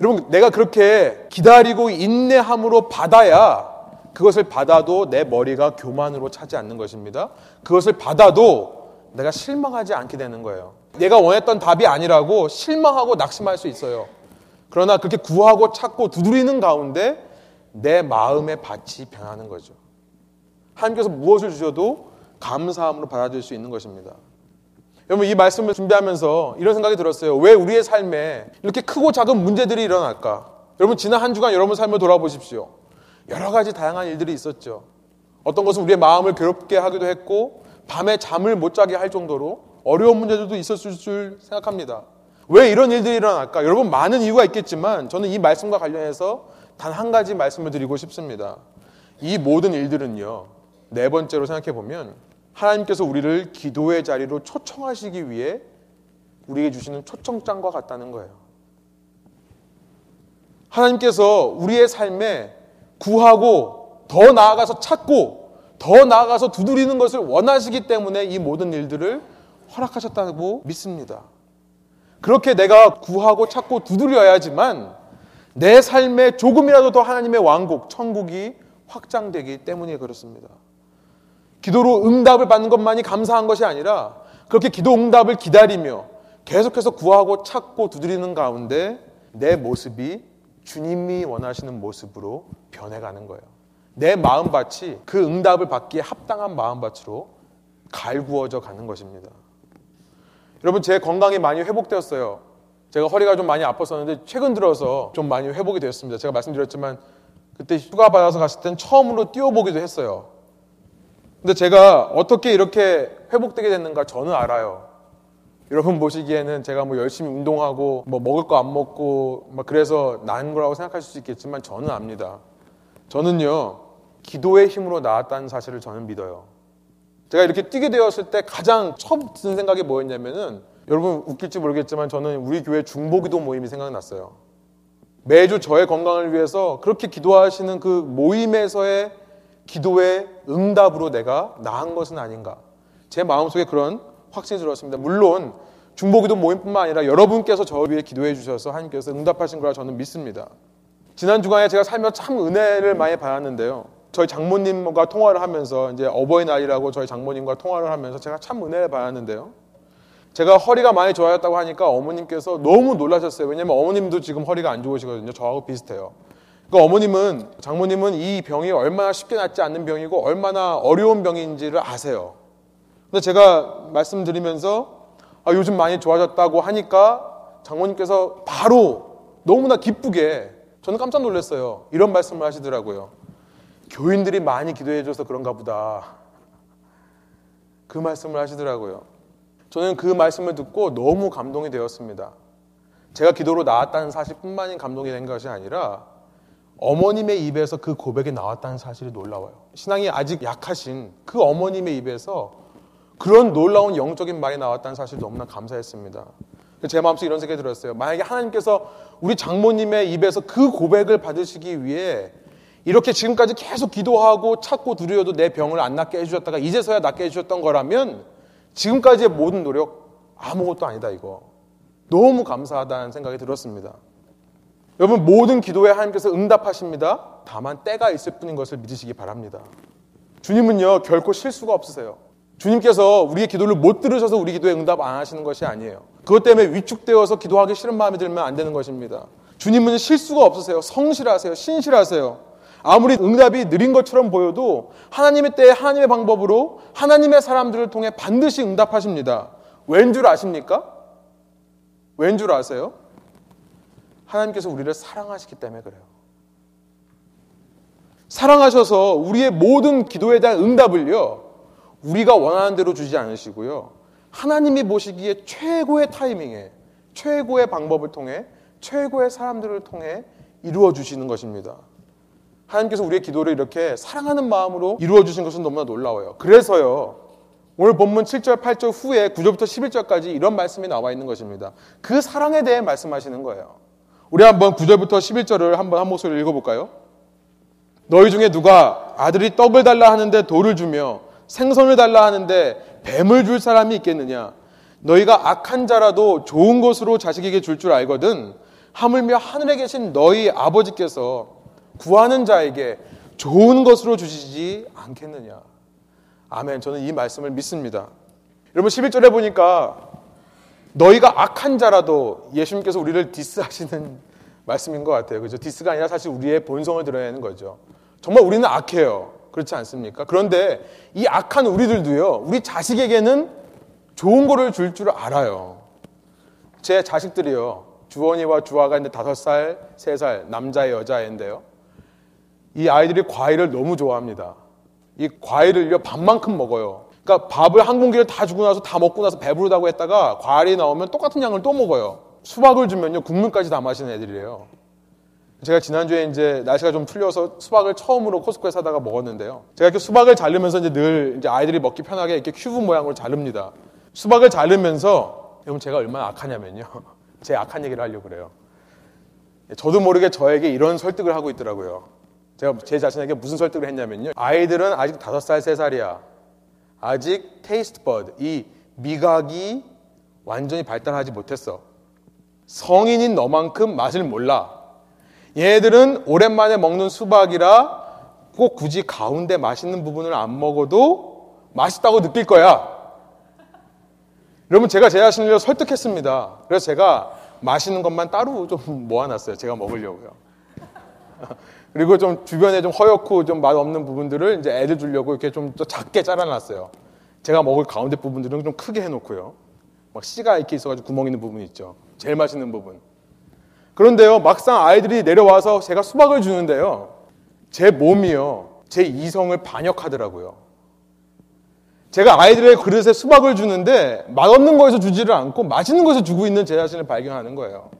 여러분, 내가 그렇게 기다리고 인내함으로 받아야 그것을 받아도 내 머리가 교만으로 차지 않는 것입니다. 그것을 받아도 내가 실망하지 않게 되는 거예요. 내가 원했던 답이 아니라고 실망하고 낙심할 수 있어요. 그러나 그렇게 구하고 찾고 두드리는 가운데 내 마음의 밭이 변하는 거죠. 하나님께서 무엇을 주셔도 감사함으로 받아들일 수 있는 것입니다. 여러분 이 말씀을 준비하면서 이런 생각이 들었어요. 왜 우리의 삶에 이렇게 크고 작은 문제들이 일어날까? 여러분 지난 한 주간 여러분 삶을 돌아보십시오. 여러 가지 다양한 일들이 있었죠. 어떤 것은 우리의 마음을 괴롭게 하기도 했고 밤에 잠을 못 자게 할 정도로 어려운 문제들도 있었을 줄 생각합니다. 왜 이런 일들이 일어날까? 여러분 많은 이유가 있겠지만 저는 이 말씀과 관련해서 단 한 가지 말씀을 드리고 싶습니다. 이 모든 일들은요. 네 번째로 생각해 보면 하나님께서 우리를 기도의 자리로 초청하시기 위해 우리에게 주시는 초청장과 같다는 거예요. 하나님께서 우리의 삶에 구하고 더 나아가서 찾고 더 나아가서 두드리는 것을 원하시기 때문에 이 모든 일들을 허락하셨다고 믿습니다. 그렇게 내가 구하고 찾고 두드려야지만 내 삶에 조금이라도 더 하나님의 왕국, 천국이 확장되기 때문에 그렇습니다. 기도로 응답을 받는 것만이 감사한 것이 아니라 그렇게 기도 응답을 기다리며 계속해서 구하고 찾고 두드리는 가운데 내 모습이 주님이 원하시는 모습으로 변해가는 거예요. 내 마음밭이 그 응답을 받기에 합당한 마음밭으로 갈구어져 가는 것입니다. 여러분, 제 건강이 많이 회복되었어요. 제가 허리가 좀 많이 아팠었는데 최근 들어서 좀 많이 회복이 되었습니다. 제가 말씀드렸지만 그때 휴가 받아서 갔을 땐 처음으로 뛰어보기도 했어요. 근데 제가 어떻게 이렇게 회복되게 됐는가 저는 알아요. 여러분 보시기에는 제가 뭐 열심히 운동하고 뭐 먹을 거 안 먹고 막 그래서 난 거라고 생각하실 수 있겠지만 저는 압니다. 저는요 기도의 힘으로 나았다는 사실을 저는 믿어요. 제가 이렇게 뛰게 되었을 때 가장 처음 드는 생각이 뭐였냐면은 여러분 웃길지 모르겠지만 저는 우리 교회 중보기도 모임이 생각났어요. 매주 저의 건강을 위해서 그렇게 기도하시는 그 모임에서의 기도의 응답으로 내가 나은 것은 아닌가. 제 마음속에 그런 확신이 들었습니다. 물론 중보기도 모임뿐만 아니라 여러분께서 저를 위해 기도해 주셔서 하나님께서 응답하신 거라 저는 믿습니다. 지난 주간에 제가 살면서 참 은혜를 많이 받았는데요. 저희 장모님과 통화를 하면서 이제 어버이날이라고 저희 장모님과 통화를 하면서 제가 참 은혜를 받았는데요. 제가 허리가 많이 좋아졌다고 하니까 어머님께서 너무 놀라셨어요. 왜냐면 어머님도 지금 허리가 안 좋으시거든요. 저하고 비슷해요. 그러니까 어머님은 장모님은 이 병이 얼마나 쉽게 낫지 않는 병이고 얼마나 어려운 병인지를 아세요. 근데 제가 말씀드리면서 아, 요즘 많이 좋아졌다고 하니까 장모님께서 바로 너무나 기쁘게 저는 깜짝 놀랐어요. 이런 말씀을 하시더라고요. 교인들이 많이 기도해줘서 그런가 보다. 그 말씀을 하시더라고요. 저는 그 말씀을 듣고 너무 감동이 되었습니다. 제가 기도로 나왔다는 사실뿐만이 감동이 된 것이 아니라 어머님의 입에서 그 고백이 나왔다는 사실이 놀라워요. 신앙이 아직 약하신 그 어머님의 입에서 그런 놀라운 영적인 말이 나왔다는 사실 너무나 감사했습니다. 제 마음속에 이런 생각이 들었어요. 만약에 하나님께서 우리 장모님의 입에서 그 고백을 받으시기 위해 이렇게 지금까지 계속 기도하고 찾고 두려워도 내 병을 안 낫게 해주셨다가 이제서야 낫게 해주셨던 거라면 지금까지의 모든 노력 아무것도 아니다 이거. 너무 감사하다는 생각이 들었습니다. 여러분 모든 기도에 하나님께서 응답하십니다. 다만 때가 있을 뿐인 것을 믿으시기 바랍니다. 주님은요 결코 실수가 없으세요. 주님께서 우리의 기도를 못 들으셔서 우리 기도에 응답 안 하시는 것이 아니에요. 그 그것 때문에 위축되어서 기도하기 싫은 마음이 들면 안 되는 것입니다. 주님은 실수가 없으세요. 성실하세요. 신실하세요. 아무리 응답이 느린 것처럼 보여도 하나님의 때에 하나님의 방법으로 하나님의 사람들을 통해 반드시 응답하십니다. 왠 줄 아십니까? 왠 줄 아세요? 하나님께서 우리를 사랑하시기 때문에 그래요. 사랑하셔서 우리의 모든 기도에 대한 응답을요, 우리가 원하는 대로 주지 않으시고요, 하나님이 보시기에 최고의 타이밍에, 최고의 방법을 통해, 최고의 사람들을 통해 이루어 주시는 것입니다. 하나님께서 우리의 기도를 이렇게 사랑하는 마음으로 이루어 주신 것은 너무나 놀라워요. 그래서요, 오늘 본문 7절, 8절 후에 9절부터 11절까지 이런 말씀이 나와 있는 것입니다. 그 사랑에 대해 말씀하시는 거예요. 우리 한번 9절부터 11절을 한번 한 목소리로 읽어볼까요? 너희 중에 누가 아들이 떡을 달라 하는데 돌을 주며 생선을 달라 하는데 뱀을 줄 사람이 있겠느냐? 너희가 악한 자라도 좋은 것으로 자식에게 줄줄 알거든. 하물며 하늘에 계신 너희 아버지께서 구하는 자에게 좋은 것으로 주시지 않겠느냐. 아멘. 저는 이 말씀을 믿습니다. 여러분 11절에 보니까 너희가 악한 자라도 예수님께서 우리를 디스하시는 말씀인 것 같아요. 그죠? 디스가 아니라 사실 우리의 본성을 드러내는 거죠. 정말 우리는 악해요. 그렇지 않습니까? 그런데 이 악한 우리들도요, 우리 자식에게는 좋은 거를 줄줄 줄 알아요. 제 자식들이요, 주원이와 주아가 이제 다섯 살, 세 살, 남자, 여자인데요. 이 아이들이 과일을 너무 좋아합니다. 이 과일을요, 밥만큼 먹어요. 그러니까 밥을 한 공기를 다 주고 나서 다 먹고 나서 배부르다고 했다가 과일이 나오면 똑같은 양을 또 먹어요. 수박을 주면요, 국물까지 다 마시는 애들이에요. 제가 지난주에 이제 날씨가 좀 풀려서 수박을 처음으로 코스코에 사다가 먹었는데요. 제가 이렇게 수박을 자르면서 이제 늘 이제 아이들이 먹기 편하게 이렇게 큐브 모양으로 자릅니다. 수박을 자르면서 여러분 제가 얼마나 악하냐면요. (laughs) 제 악한 얘기를 하려고 그래요. 저도 모르게 저에게 이런 설득을 하고 있더라고요. 제가 제 자신에게 무슨 설득을 했냐면요. 아이들은 아직 다섯 살, 세 살이야. 아직 taste bud, 이 미각이 완전히 발달하지 못했어. 성인인 너만큼 맛을 몰라. 얘들은 오랜만에 먹는 수박이라 꼭 굳이 가운데 맛있는 부분을 안 먹어도 맛있다고 느낄 거야. 여러분 제가 제 자신을 설득했습니다. 그래서 제가 맛있는 것만 따로 좀 (laughs) 모아놨어요. 제가 먹으려고요. (laughs) 그리고 좀 주변에 좀 허옇고 좀 맛없는 부분들을 이제 애들 주려고 이렇게 좀 작게 잘라놨어요. 제가 먹을 가운데 부분들은 좀 크게 해놓고요. 막 씨가 이렇게 있어가지고 구멍 있는 부분 있죠. 제일 맛있는 부분. 그런데요, 막상 아이들이 내려와서 제가 수박을 주는데요, 제 몸이요, 제 이성을 반역하더라고요. 제가 아이들의 그릇에 수박을 주는데 맛없는 거에서 주지를 않고 맛있는 거에서 주고 있는 제 자신을 발견하는 거예요.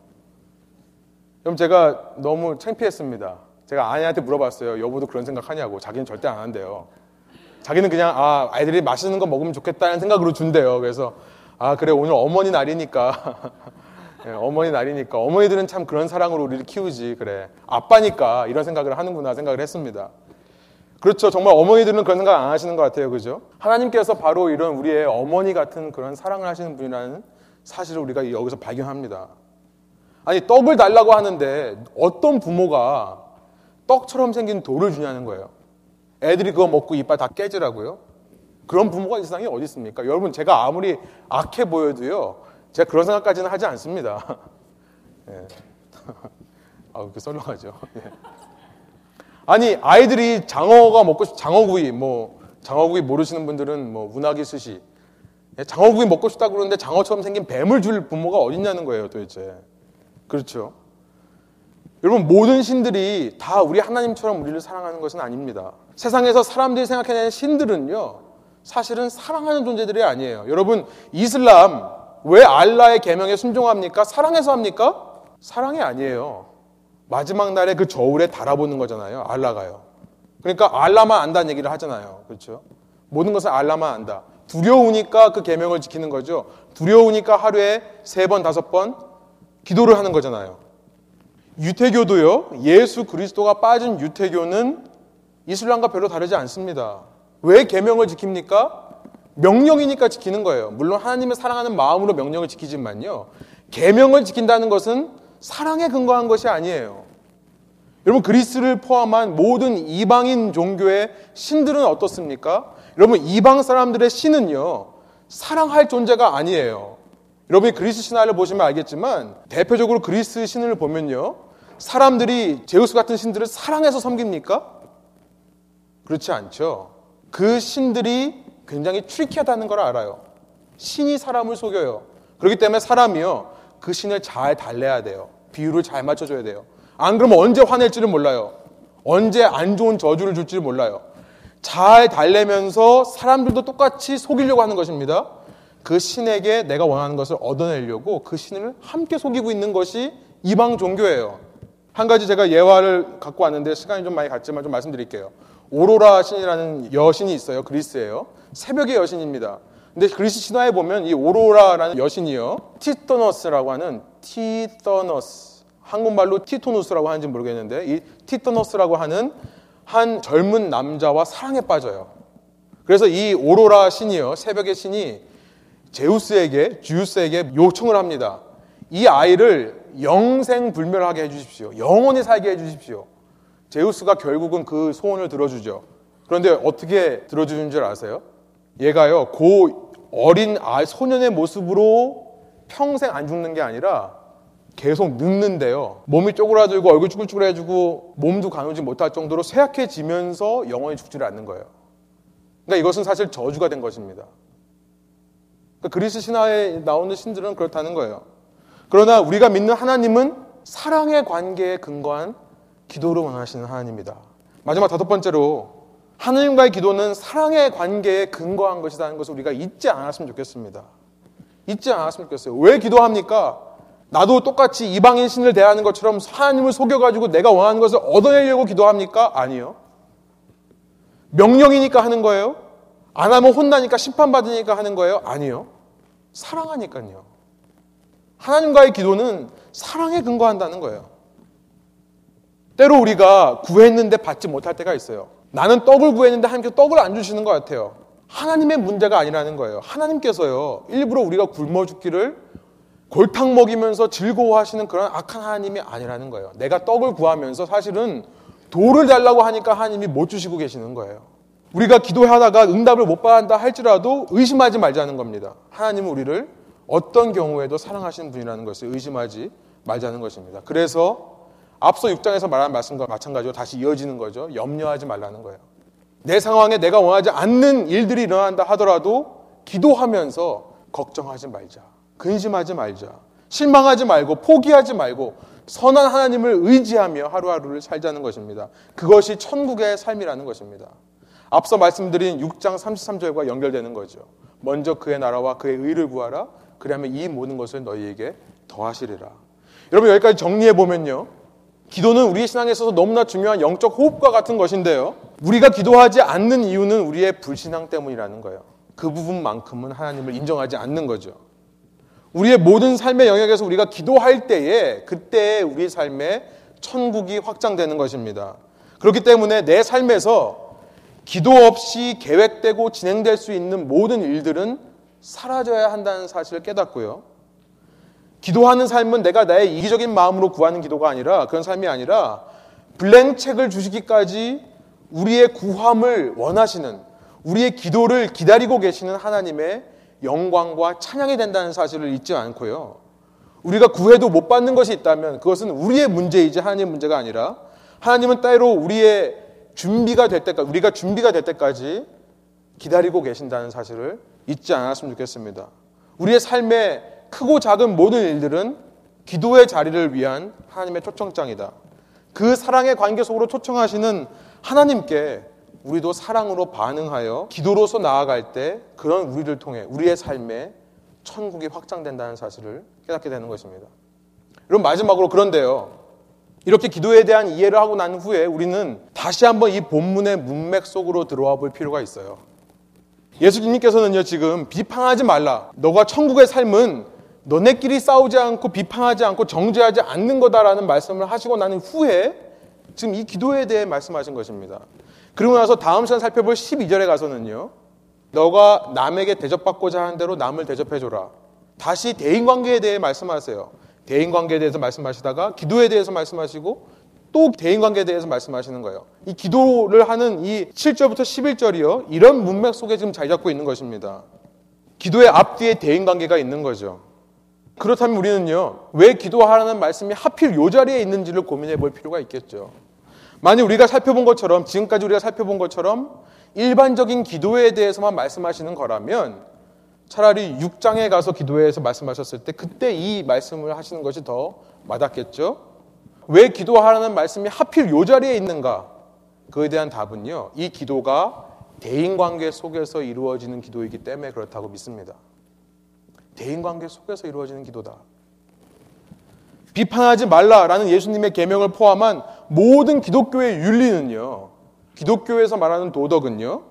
그럼 제가 너무 창피했습니다. 제가 아내한테 물어봤어요. 여보도 그런 생각 하냐고. 자기는 절대 안 한대요. 자기는 그냥 아 아이들이 맛있는 거 먹으면 좋겠다는 생각으로 준대요. 그래서 아 그래 오늘 어머니 날이니까 예, (laughs) 어머니 날이니까 어머니들은 참 그런 사랑으로 우리를 키우지 그래 아빠니까 이런 생각을 하는구나 생각을 했습니다. 그렇죠. 정말 어머니들은 그런 생각 안 하시는 것 같아요. 그죠? 하나님께서 바로 이런 우리의 어머니 같은 그런 사랑을 하시는 분이라는 사실을 우리가 여기서 발견합니다. 아니, 떡을 달라고 하는데 어떤 부모가 떡처럼 생긴 돌을 주냐는 거예요. 애들이 그거 먹고 이빨 다 깨지라고요? 그런 부모가 이 세상에 어디 있습니까? 여러분, 제가 아무리 악해 보여도요, 제가 그런 생각까지는 하지 않습니다. (laughs) 예. (laughs) 아, 그렇게 썰렁하죠. (laughs) 예. 아니, 아이들이 장어가 먹고 싶, 장어구이, 뭐, 장어구이 모르시는 분들은 뭐, 문학이 스시. 예, 장어구이 먹고 싶다 그러는데 장어처럼 생긴 뱀을 줄 부모가 어딨냐는 거예요, 도대체. 그렇죠. 여러분, 모든 신들이 다 우리 하나님처럼 우리를 사랑하는 것은 아닙니다. 세상에서 사람들이 생각해내는 신들은요, 사실은 사랑하는 존재들이 아니에요. 여러분, 이슬람, 왜 알라의 계명에 순종합니까? 사랑해서 합니까? 사랑이 아니에요. 마지막 날에 그 저울에 달아보는 거잖아요. 알라가요. 그러니까 알라만 안다는 얘기를 하잖아요. 그렇죠? 모든 것을 알라만 안다. 두려우니까 그 계명을 지키는 거죠. 두려우니까 하루에 세 번, 다섯 번 기도를 하는 거잖아요. 유태교도요. 예수 그리스도가 빠진 유태교는 이슬람과 별로 다르지 않습니다. 왜 계명을 지킵니까? 명령이니까 지키는 거예요. 물론 하나님을 사랑하는 마음으로 명령을 지키지만요. 계명을 지킨다는 것은 사랑에 근거한 것이 아니에요. 여러분 그리스를 포함한 모든 이방인 종교의 신들은 어떻습니까? 여러분 이방 사람들의 신은요. 사랑할 존재가 아니에요. 여러분이 그리스 신화를 보시면 알겠지만 대표적으로 그리스 신을 보면요. 사람들이 제우스 같은 신들을 사랑해서 섬깁니까? 그렇지 않죠. 그 신들이 굉장히 트리키하다는 걸 알아요. 신이 사람을 속여요. 그렇기 때문에 사람이요. 그 신을 잘 달래야 돼요. 비율을 잘 맞춰줘야 돼요. 안 그러면 언제 화낼지를 몰라요. 언제 안 좋은 저주를 줄지를 몰라요. 잘 달래면서 사람들도 똑같이 속이려고 하는 것입니다. 그 신에게 내가 원하는 것을 얻어내려고 그 신을 함께 속이고 있는 것이 이방 종교예요. 한 가지 제가 예화를 갖고 왔는데 시간이 좀 많이 갔지만 좀 말씀드릴게요. 오로라 신이라는 여신이 있어요. 그리스예요. 새벽의 여신입니다. 근데 그리스 신화에 보면 이 오로라라는 여신이요. 티토너스라고 하는 티토너스 한국말로 티토누스라고 하는지 모르겠는데 이 티토너스라고 하는 한 젊은 남자와 사랑에 빠져요. 그래서 이 오로라 신이요. 새벽의 신이 제우스에게 주유스에게 요청을 합니다. 이 아이를 영생 불멸하게 해주십시오. 영원히 살게 해주십시오. 제우스가 결국은 그 소원을 들어주죠. 그런데 어떻게 들어주는 줄 아세요? 얘가요, 고 어린 아, 소년의 모습으로 평생 안 죽는 게 아니라 계속 늙는데요. 몸이 쪼그라들고 얼굴 쭈글쭈글해지고 몸도 가누지 못할 정도로 쇠약해지면서 영원히 죽지를 않는 거예요. 그러니까 이것은 사실 저주가 된 것입니다. 그러니까 그리스 신화에 나오는 신들은 그렇다는 거예요. 그러나 우리가 믿는 하나님은 사랑의 관계에 근거한 기도를 원하시는 하나님입니다. 마지막 다섯 번째로 하나님과의 기도는 사랑의 관계에 근거한 것이라는 것을 우리가 잊지 않았으면 좋겠습니다. 잊지 않았으면 좋겠어요. 왜 기도합니까? 나도 똑같이 이방인 신을 대하는 것처럼 하나님을 속여가지고 내가 원하는 것을 얻어내려고 기도합니까? 아니요. 명령이니까 하는 거예요? 안 하면 혼나니까 심판받으니까 하는 거예요? 아니요. 사랑하니까요. 하나님과의 기도는 사랑에 근거한다는 거예요. 때로 우리가 구했는데 받지 못할 때가 있어요. 나는 떡을 구했는데 하나님께서 떡을 안 주시는 것 같아요. 하나님의 문제가 아니라는 거예요. 하나님께서요, 일부러 우리가 굶어 죽기를 골탕 먹이면서 즐거워하시는 그런 악한 하나님이 아니라는 거예요. 내가 떡을 구하면서 사실은 돌을 달라고 하니까 하나님이 못 주시고 계시는 거예요. 우리가 기도하다가 응답을 못 받는다 할지라도 의심하지 말자는 겁니다. 하나님은 우리를 어떤 경우에도 사랑하시는 분이라는 것을 의심하지 말자는 것입니다. 그래서 앞서 6장에서 말한 말씀과 마찬가지로 다시 이어지는 거죠. 염려하지 말라는 거예요. 내 상황에 내가 원하지 않는 일들이 일어난다 하더라도 기도하면서 걱정하지 말자. 근심하지 말자. 실망하지 말고 포기하지 말고 선한 하나님을 의지하며 하루하루를 살자는 것입니다. 그것이 천국의 삶이라는 것입니다. 앞서 말씀드린 6장 33절과 연결되는 거죠. 먼저 그의 나라와 그의 의를 구하라. 그러면 이 모든 것을 너희에게 더하시리라. 여러분 여기까지 정리해 보면요. 기도는 우리의 신앙에 있어서 너무나 중요한 영적 호흡과 같은 것인데요. 우리가 기도하지 않는 이유는 우리의 불신앙 때문이라는 거예요. 그 부분만큼은 하나님을 인정하지 않는 거죠. 우리의 모든 삶의 영역에서 우리가 기도할 때에 그때 우리의 삶에 천국이 확장되는 것입니다. 그렇기 때문에 내 삶에서 기도 없이 계획되고 진행될 수 있는 모든 일들은 사라져야 한다는 사실을 깨닫고요. 기도하는 삶은 내가 나의 이기적인 마음으로 구하는 기도가 아니라 그런 삶이 아니라 블랭 책을 주시기까지 우리의 구함을 원하시는 우리의 기도를 기다리고 계시는 하나님의 영광과 찬양이 된다는 사실을 잊지 않고요. 우리가 구해도 못 받는 것이 있다면 그것은 우리의 문제이지 하나님의 문제가 아니라 하나님은 때로 우리의 준비가 될 때까지 우리가 준비가 될 때까지 기다리고 계신다는 사실을 잊지 않았으면 좋겠습니다. 우리의 삶에 크고 작은 모든 일들은 기도의 자리를 위한 하나님의 초청장이다. 그 사랑의 관계 속으로 초청하시는 하나님께 우리도 사랑으로 반응하여 기도로서 나아갈 때 그런 우리를 통해 우리의 삶에 천국이 확장된다는 사실을 깨닫게 되는 것입니다. 여러분 마지막으로 그런데요. 이렇게 기도에 대한 이해를 하고 난 후에 우리는 다시 한번 이 본문의 문맥 속으로 들어와 볼 필요가 있어요. 예수님께서는요, 지금 비판하지 말라. 너가 천국의 삶은 너네끼리 싸우지 않고 비판하지 않고 정죄하지 않는 거다라는 말씀을 하시고 나는 후에 지금 이 기도에 대해 말씀하신 것입니다. 그리고 나서 다음 시간 살펴볼 12절에 가서는요. 너가 남에게 대접받고자 하는 대로 남을 대접해줘라. 다시 대인관계에 대해 말씀하세요. 대인관계에 대해서 말씀하시다가 기도에 대해서 말씀하시고 또 대인관계에 대해서 말씀하시는 거예요. 이 기도를 하는 이 7절부터 11절이요. 이런 문맥 속에 지금 잘 잡고 있는 것입니다. 기도의 앞뒤에 대인관계가 있는 거죠. 그렇다면 우리는요, 왜 기도하라는 말씀이 하필 요 자리에 있는지를 고민해 볼 필요가 있겠죠. 만약 우리가 살펴본 것처럼, 지금까지 우리가 살펴본 것처럼 일반적인 기도에 대해서만 말씀하시는 거라면 차라리 6장에 가서 기도해서 말씀하셨을 때 그때 이 말씀을 하시는 것이 더 맞았겠죠? 왜 기도하라는 말씀이 하필 요 자리에 있는가? 그에 대한 답은요, 이 기도가 대인 관계 속에서 이루어지는 기도이기 때문에 그렇다고 믿습니다. 대인관계 속에서 이루어지는 기도다. 비판하지 말라라는 예수님의 계명을 포함한 모든 기독교의 윤리는요. 기독교에서 말하는 도덕은요.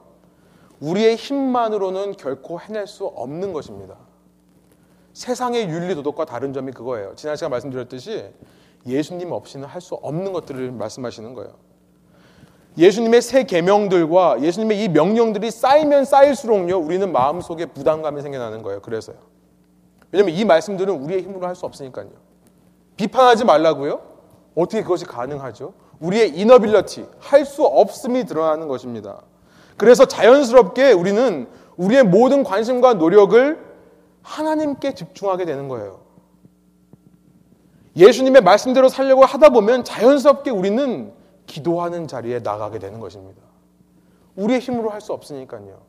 우리의 힘만으로는 결코 해낼 수 없는 것입니다. 세상의 윤리 도덕과 다른 점이 그거예요. 지난 시간 말씀드렸듯이 예수님 없이는 할 수 없는 것들을 말씀하시는 거예요. 예수님의 새 계명들과 예수님의 이 명령들이 쌓이면 쌓일수록요 우리는 마음속에 부담감이 생겨나는 거예요. 그래서요. 왜냐하면 이 말씀들은 우리의 힘으로 할 수 없으니까요. 비판하지 말라고요? 어떻게 그것이 가능하죠? 우리의 이너빌러티, 할 수 없음이 드러나는 것입니다. 그래서 자연스럽게 우리는 우리의 모든 관심과 노력을 하나님께 집중하게 되는 거예요. 예수님의 말씀대로 살려고 하다 보면 자연스럽게 우리는 기도하는 자리에 나가게 되는 것입니다. 우리의 힘으로 할 수 없으니까요.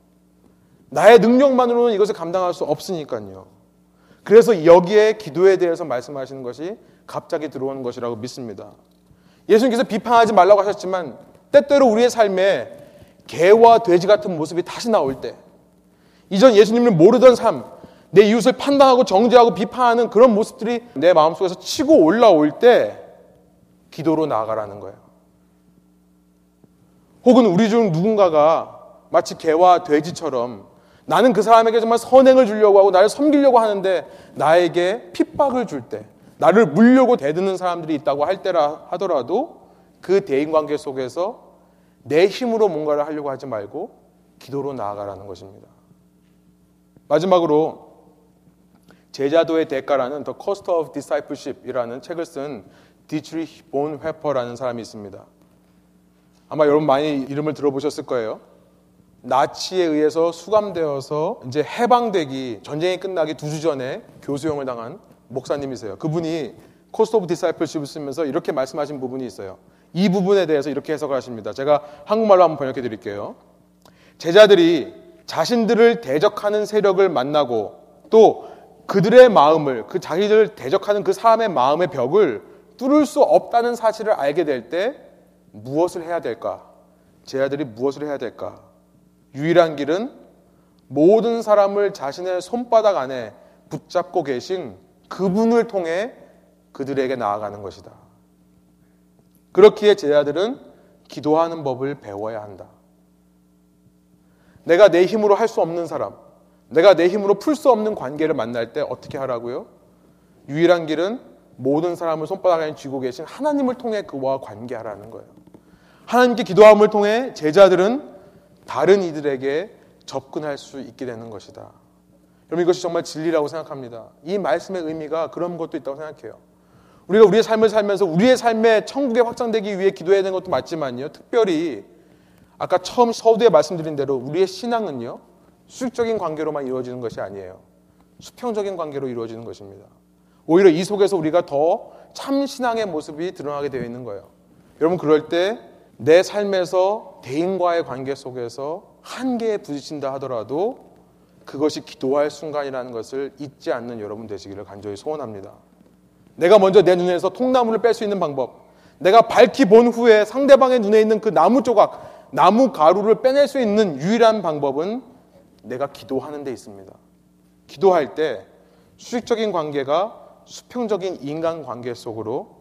나의 능력만으로는 이것을 감당할 수 없으니까요. 그래서 여기에 기도에 대해서 말씀하시는 것이 갑자기 들어오는 것이라고 믿습니다. 예수님께서 비판하지 말라고 하셨지만 때때로 우리의 삶에 개와 돼지 같은 모습이 다시 나올 때 이전 예수님을 모르던 삶, 내 이웃을 판단하고 정죄하고 비판하는 그런 모습들이 내 마음속에서 치고 올라올 때 기도로 나아가라는 거예요. 혹은 우리 중 누군가가 마치 개와 돼지처럼 나는 그 사람에게 정말 선행을 주려고 하고 나를 섬기려고 하는데 나에게 핍박을 줄 때, 나를 물려고 대드는 사람들이 있다고 할 때라 하더라도 그 대인 관계 속에서 내 힘으로 뭔가를 하려고 하지 말고 기도로 나아가라는 것입니다. 마지막으로 제자도의 대가라는 The Cost of Discipleship이라는 책을 쓴 디트리히 본 회퍼라는 사람이 있습니다. 아마 여러분 많이 이름을 들어보셨을 거예요. 나치에 의해서 수감되어서 이제 해방되기 전쟁이 끝나기 두 주 전에 교수형을 당한 목사님이세요. 그분이 Cost of Discipleship을 쓰면서 이렇게 말씀하신 부분이 있어요. 이 부분에 대해서 이렇게 해석을 하십니다. 제가 한국말로 한번 번역해 드릴게요. 제자들이 자신들을 대적하는 세력을 만나고 또 그들의 마음을 그 자기들을 대적하는 그 사람의 마음의 벽을 뚫을 수 없다는 사실을 알게 될 때 무엇을 해야 될까? 제자들이 무엇을 해야 될까? 유일한 길은 모든 사람을 자신의 손바닥 안에 붙잡고 계신 그분을 통해 그들에게 나아가는 것이다. 그렇기에 제자들은 기도하는 법을 배워야 한다. 내가 내 힘으로 할 수 없는 사람, 내가 내 힘으로 풀 수 없는 관계를 만날 때 어떻게 하라고요? 유일한 길은 모든 사람을 손바닥에 쥐고 계신 하나님을 통해 그와 관계하라는 거예요. 하나님께 기도함을 통해 제자들은 다른 이들에게 접근할 수 있게 되는 것이다. 여러분 이것이 정말 진리라고 생각합니다. 이 말씀의 의미가 그런 것도 있다고 생각해요. 우리가 우리의 삶을 살면서 우리의 삶에 천국에 확장되기 위해 기도해야 되는 것도 맞지만요. 특별히 아까 처음 서두에 말씀드린 대로 우리의 신앙은요. 수직적인 관계로만 이루어지는 것이 아니에요. 수평적인 관계로 이루어지는 것입니다. 오히려 이 속에서 우리가 더 참 신앙의 모습이 드러나게 되어 있는 거예요. 여러분 그럴 때 내 삶에서 대인과의 관계 속에서 한계에 부딪힌다 하더라도 그것이 기도할 순간이라는 것을 잊지 않는 여러분 되시기를 간절히 소원합니다. 내가 먼저 내 눈에서 통나무를 뺄 수 있는 방법. 내가 밝히 본 후에 상대방의 눈에 있는 그 나무 조각, 나무 가루를 빼낼 수 있는 유일한 방법은 내가 기도하는 데 있습니다. 기도할 때 수직적인 관계가 수평적인 인간 관계 속으로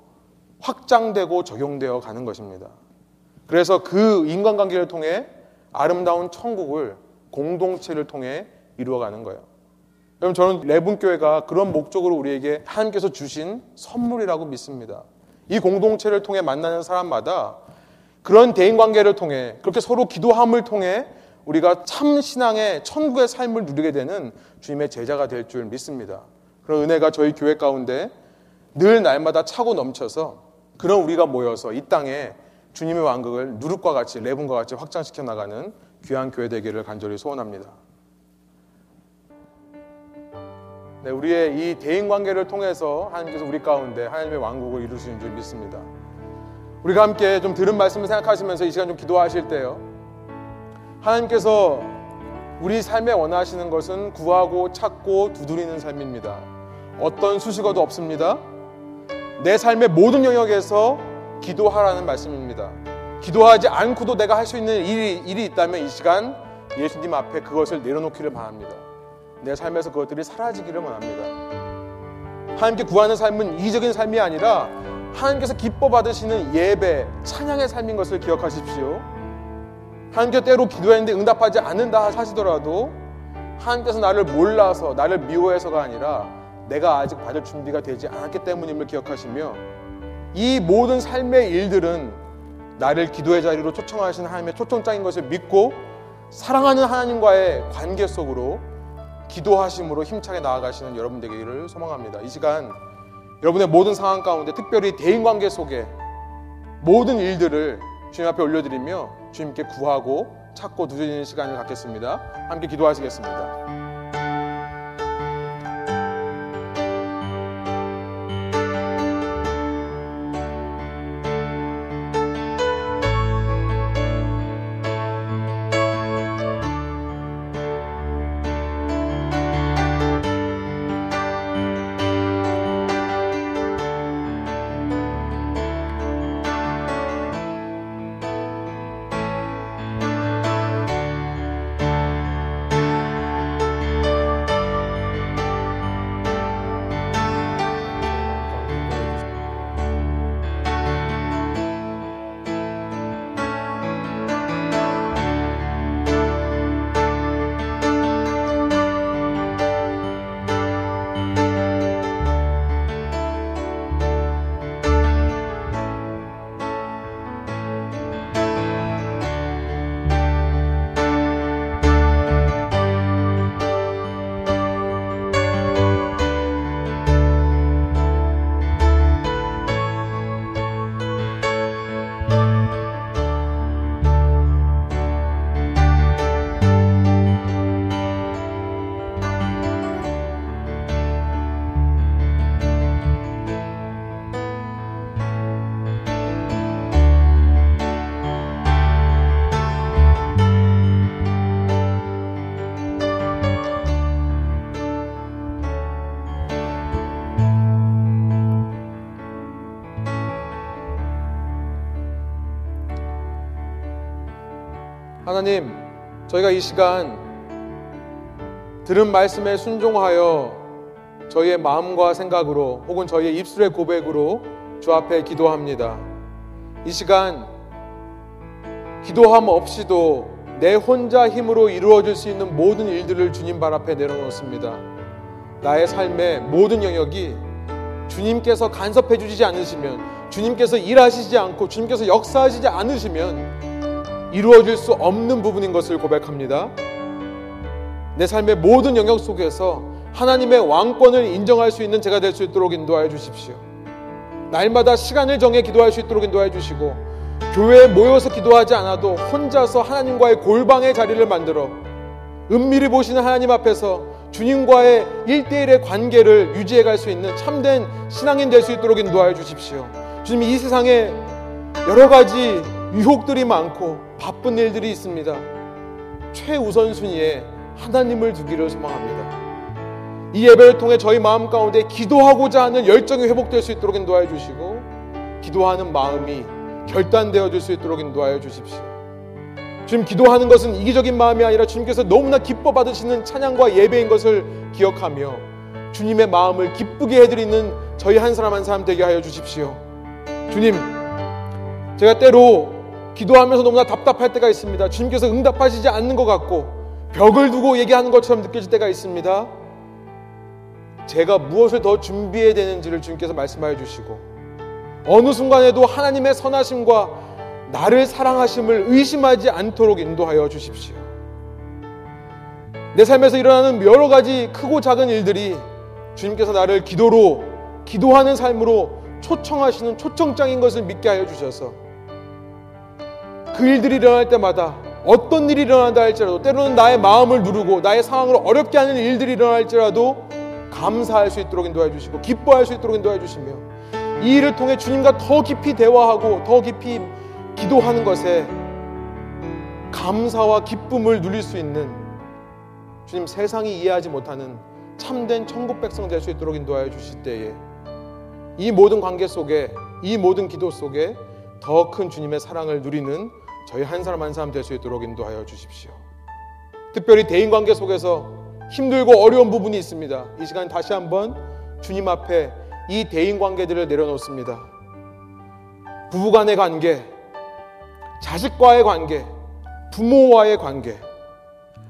확장되고 적용되어 가는 것입니다. 그래서 그 인간관계를 통해 아름다운 천국을 공동체를 통해 이루어가는 거예요. 여러분 저는 레분교회가 그런 목적으로 우리에게 하나님께서 주신 선물이라고 믿습니다. 이 공동체를 통해 만나는 사람마다 그런 대인관계를 통해 그렇게 서로 기도함을 통해 우리가 참 신앙의 천국의 삶을 누리게 되는 주님의 제자가 될 줄 믿습니다. 그런 은혜가 저희 교회 가운데 늘 날마다 차고 넘쳐서 그런 우리가 모여서 이 땅에 주님의 왕국을 누룩과 같이 레분과 같이 확장시켜 나가는 귀한 교회 되기를 간절히 소원합니다. 네, 우리의 이 대인 관계를 통해서 하나님께서 우리 가운데 하나님의 왕국을 이루시는 줄 믿습니다. 우리가 함께 좀 들은 말씀을 생각하시면서 이 시간 좀 기도하실 때요. 하나님께서 우리 삶에 원하시는 것은 구하고 찾고 두드리는 삶입니다. 어떤 수식어도 없습니다. 내 삶의 모든 영역에서 기도하라는 말씀입니다. 기도하지 않고도 내가 할 수 있는 일이, 일이 있다면 이 시간 예수님 앞에 그것을 내려놓기를 바랍니다. 내 삶에서 그것들이 사라지기를 원합니다. 하나님께 구하는 삶은 이적인 삶이 아니라 하나님께서 기뻐 받으시는 예배, 찬양의 삶인 것을 기억하십시오. 하나님께 때로 기도했는데 응답하지 않는다 하시더라도 하나님께서 나를 몰라서 나를 미워해서가 아니라 내가 아직 받을 준비가 되지 않았기 때문임을 기억하시며 이 모든 삶의 일들은 나를 기도의 자리로 초청하시는 하나님의 초청장인 것을 믿고 사랑하는 하나님과의 관계 속으로 기도하심으로 힘차게 나아가시는 여러분 되기를 소망합니다. 이 시간 여러분의 모든 상황 가운데 특별히 대인 관계 속에 모든 일들을 주님 앞에 올려드리며 주님께 구하고 찾고 두드리는 시간을 갖겠습니다. 함께 기도하시겠습니다. 하나님, 저희가 이 시간 들은 말씀에 순종하여 저희의 마음과 생각으로 혹은 저희의 입술의 고백으로 주 앞에 기도합니다. 이 시간 기도함 없이도 내 혼자 힘으로 이루어질 수 있는 모든 일들을 주님 발 앞에 내려놓습니다. 나의 삶의 모든 영역이 주님께서 간섭해 주시지 않으시면 주님께서 일하시지 않고 주님께서 역사하시지 않으시면 이루어질 수 없는 부분인 것을 고백합니다. 내 삶의 모든 영역 속에서 하나님의 왕권을 인정할 수 있는 제가 될 수 있도록 인도하여 주십시오. 날마다 시간을 정해 기도할 수 있도록 인도하여 주시고 교회에 모여서 기도하지 않아도 혼자서 하나님과의 골방의 자리를 만들어 은밀히 보시는 하나님 앞에서 주님과의 일대일의 관계를 유지해 갈 수 있는 참된 신앙인 될 수 있도록 인도하여 주십시오. 주님 이 세상에 여러 가지 유혹들이 많고 바쁜 일들이 있습니다. 최우선순위에 하나님을 두기를 소망합니다. 이 예배를 통해 저희 마음 가운데 기도하고자 하는 열정이 회복될 수 있도록 인도하여 주시고 기도하는 마음이 결단되어질 수 있도록 인도하여 주십시오. 지금 기도하는 것은 이기적인 마음이 아니라 주님께서 너무나 기뻐 받으시는 찬양과 예배인 것을 기억하며 주님의 마음을 기쁘게 해드리는 저희 한 사람 한 사람 되게 하여 주십시오. 주님, 제가 때로 기도하면서 너무나 답답할 때가 있습니다. 주님께서 응답하시지 않는 것 같고 벽을 두고 얘기하는 것처럼 느껴질 때가 있습니다. 제가 무엇을 더 준비해야 되는지를 주님께서 말씀하여 주시고 어느 순간에도 하나님의 선하심과 나를 사랑하심을 의심하지 않도록 인도하여 주십시오. 내 삶에서 일어나는 여러 가지 크고 작은 일들이 주님께서 나를 기도로 기도하는 삶으로 초청하시는 초청장인 것을 믿게 하여 주셔서 그 일들이 일어날 때마다 어떤 일이 일어난다 할지라도 때로는 나의 마음을 누르고 나의 상황을 어렵게 하는 일들이 일어날지라도 감사할 수 있도록 인도해 주시고 기뻐할 수 있도록 인도해 주시며 이 일을 통해 주님과 더 깊이 대화하고 더 깊이 기도하는 것에 감사와 기쁨을 누릴 수 있는 주님 세상이 이해하지 못하는 참된 천국 백성 될 수 있도록 인도하여 주실 때에 이 모든 관계 속에 이 모든 기도 속에 더 큰 주님의 사랑을 누리는 저희 한 사람 한 사람 될 수 있도록 인도하여 주십시오. 특별히 대인 관계 속에서 힘들고 어려운 부분이 있습니다. 이 시간 다시 한번 주님 앞에 이 대인 관계들을 내려놓습니다. 부부 간의 관계, 자식과의 관계, 부모와의 관계,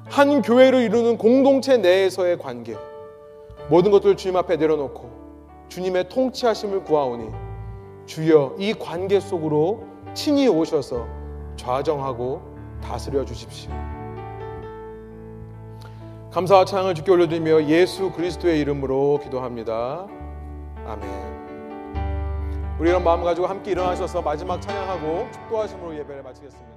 한 교회를 이루는 공동체 내에서의 관계, 모든 것들을 주님 앞에 내려놓고 주님의 통치하심을 구하오니 주여 이 관계 속으로 친히 오셔서 좌정하고 다스려 주십시오. 감사와 찬양을 주께 올려드리며 예수 그리스도의 이름으로 기도합니다. 아멘. 우리 이런 마음 가지고 함께 일어나셔서 마지막 찬양하고 축도하심으로 예배를 마치겠습니다.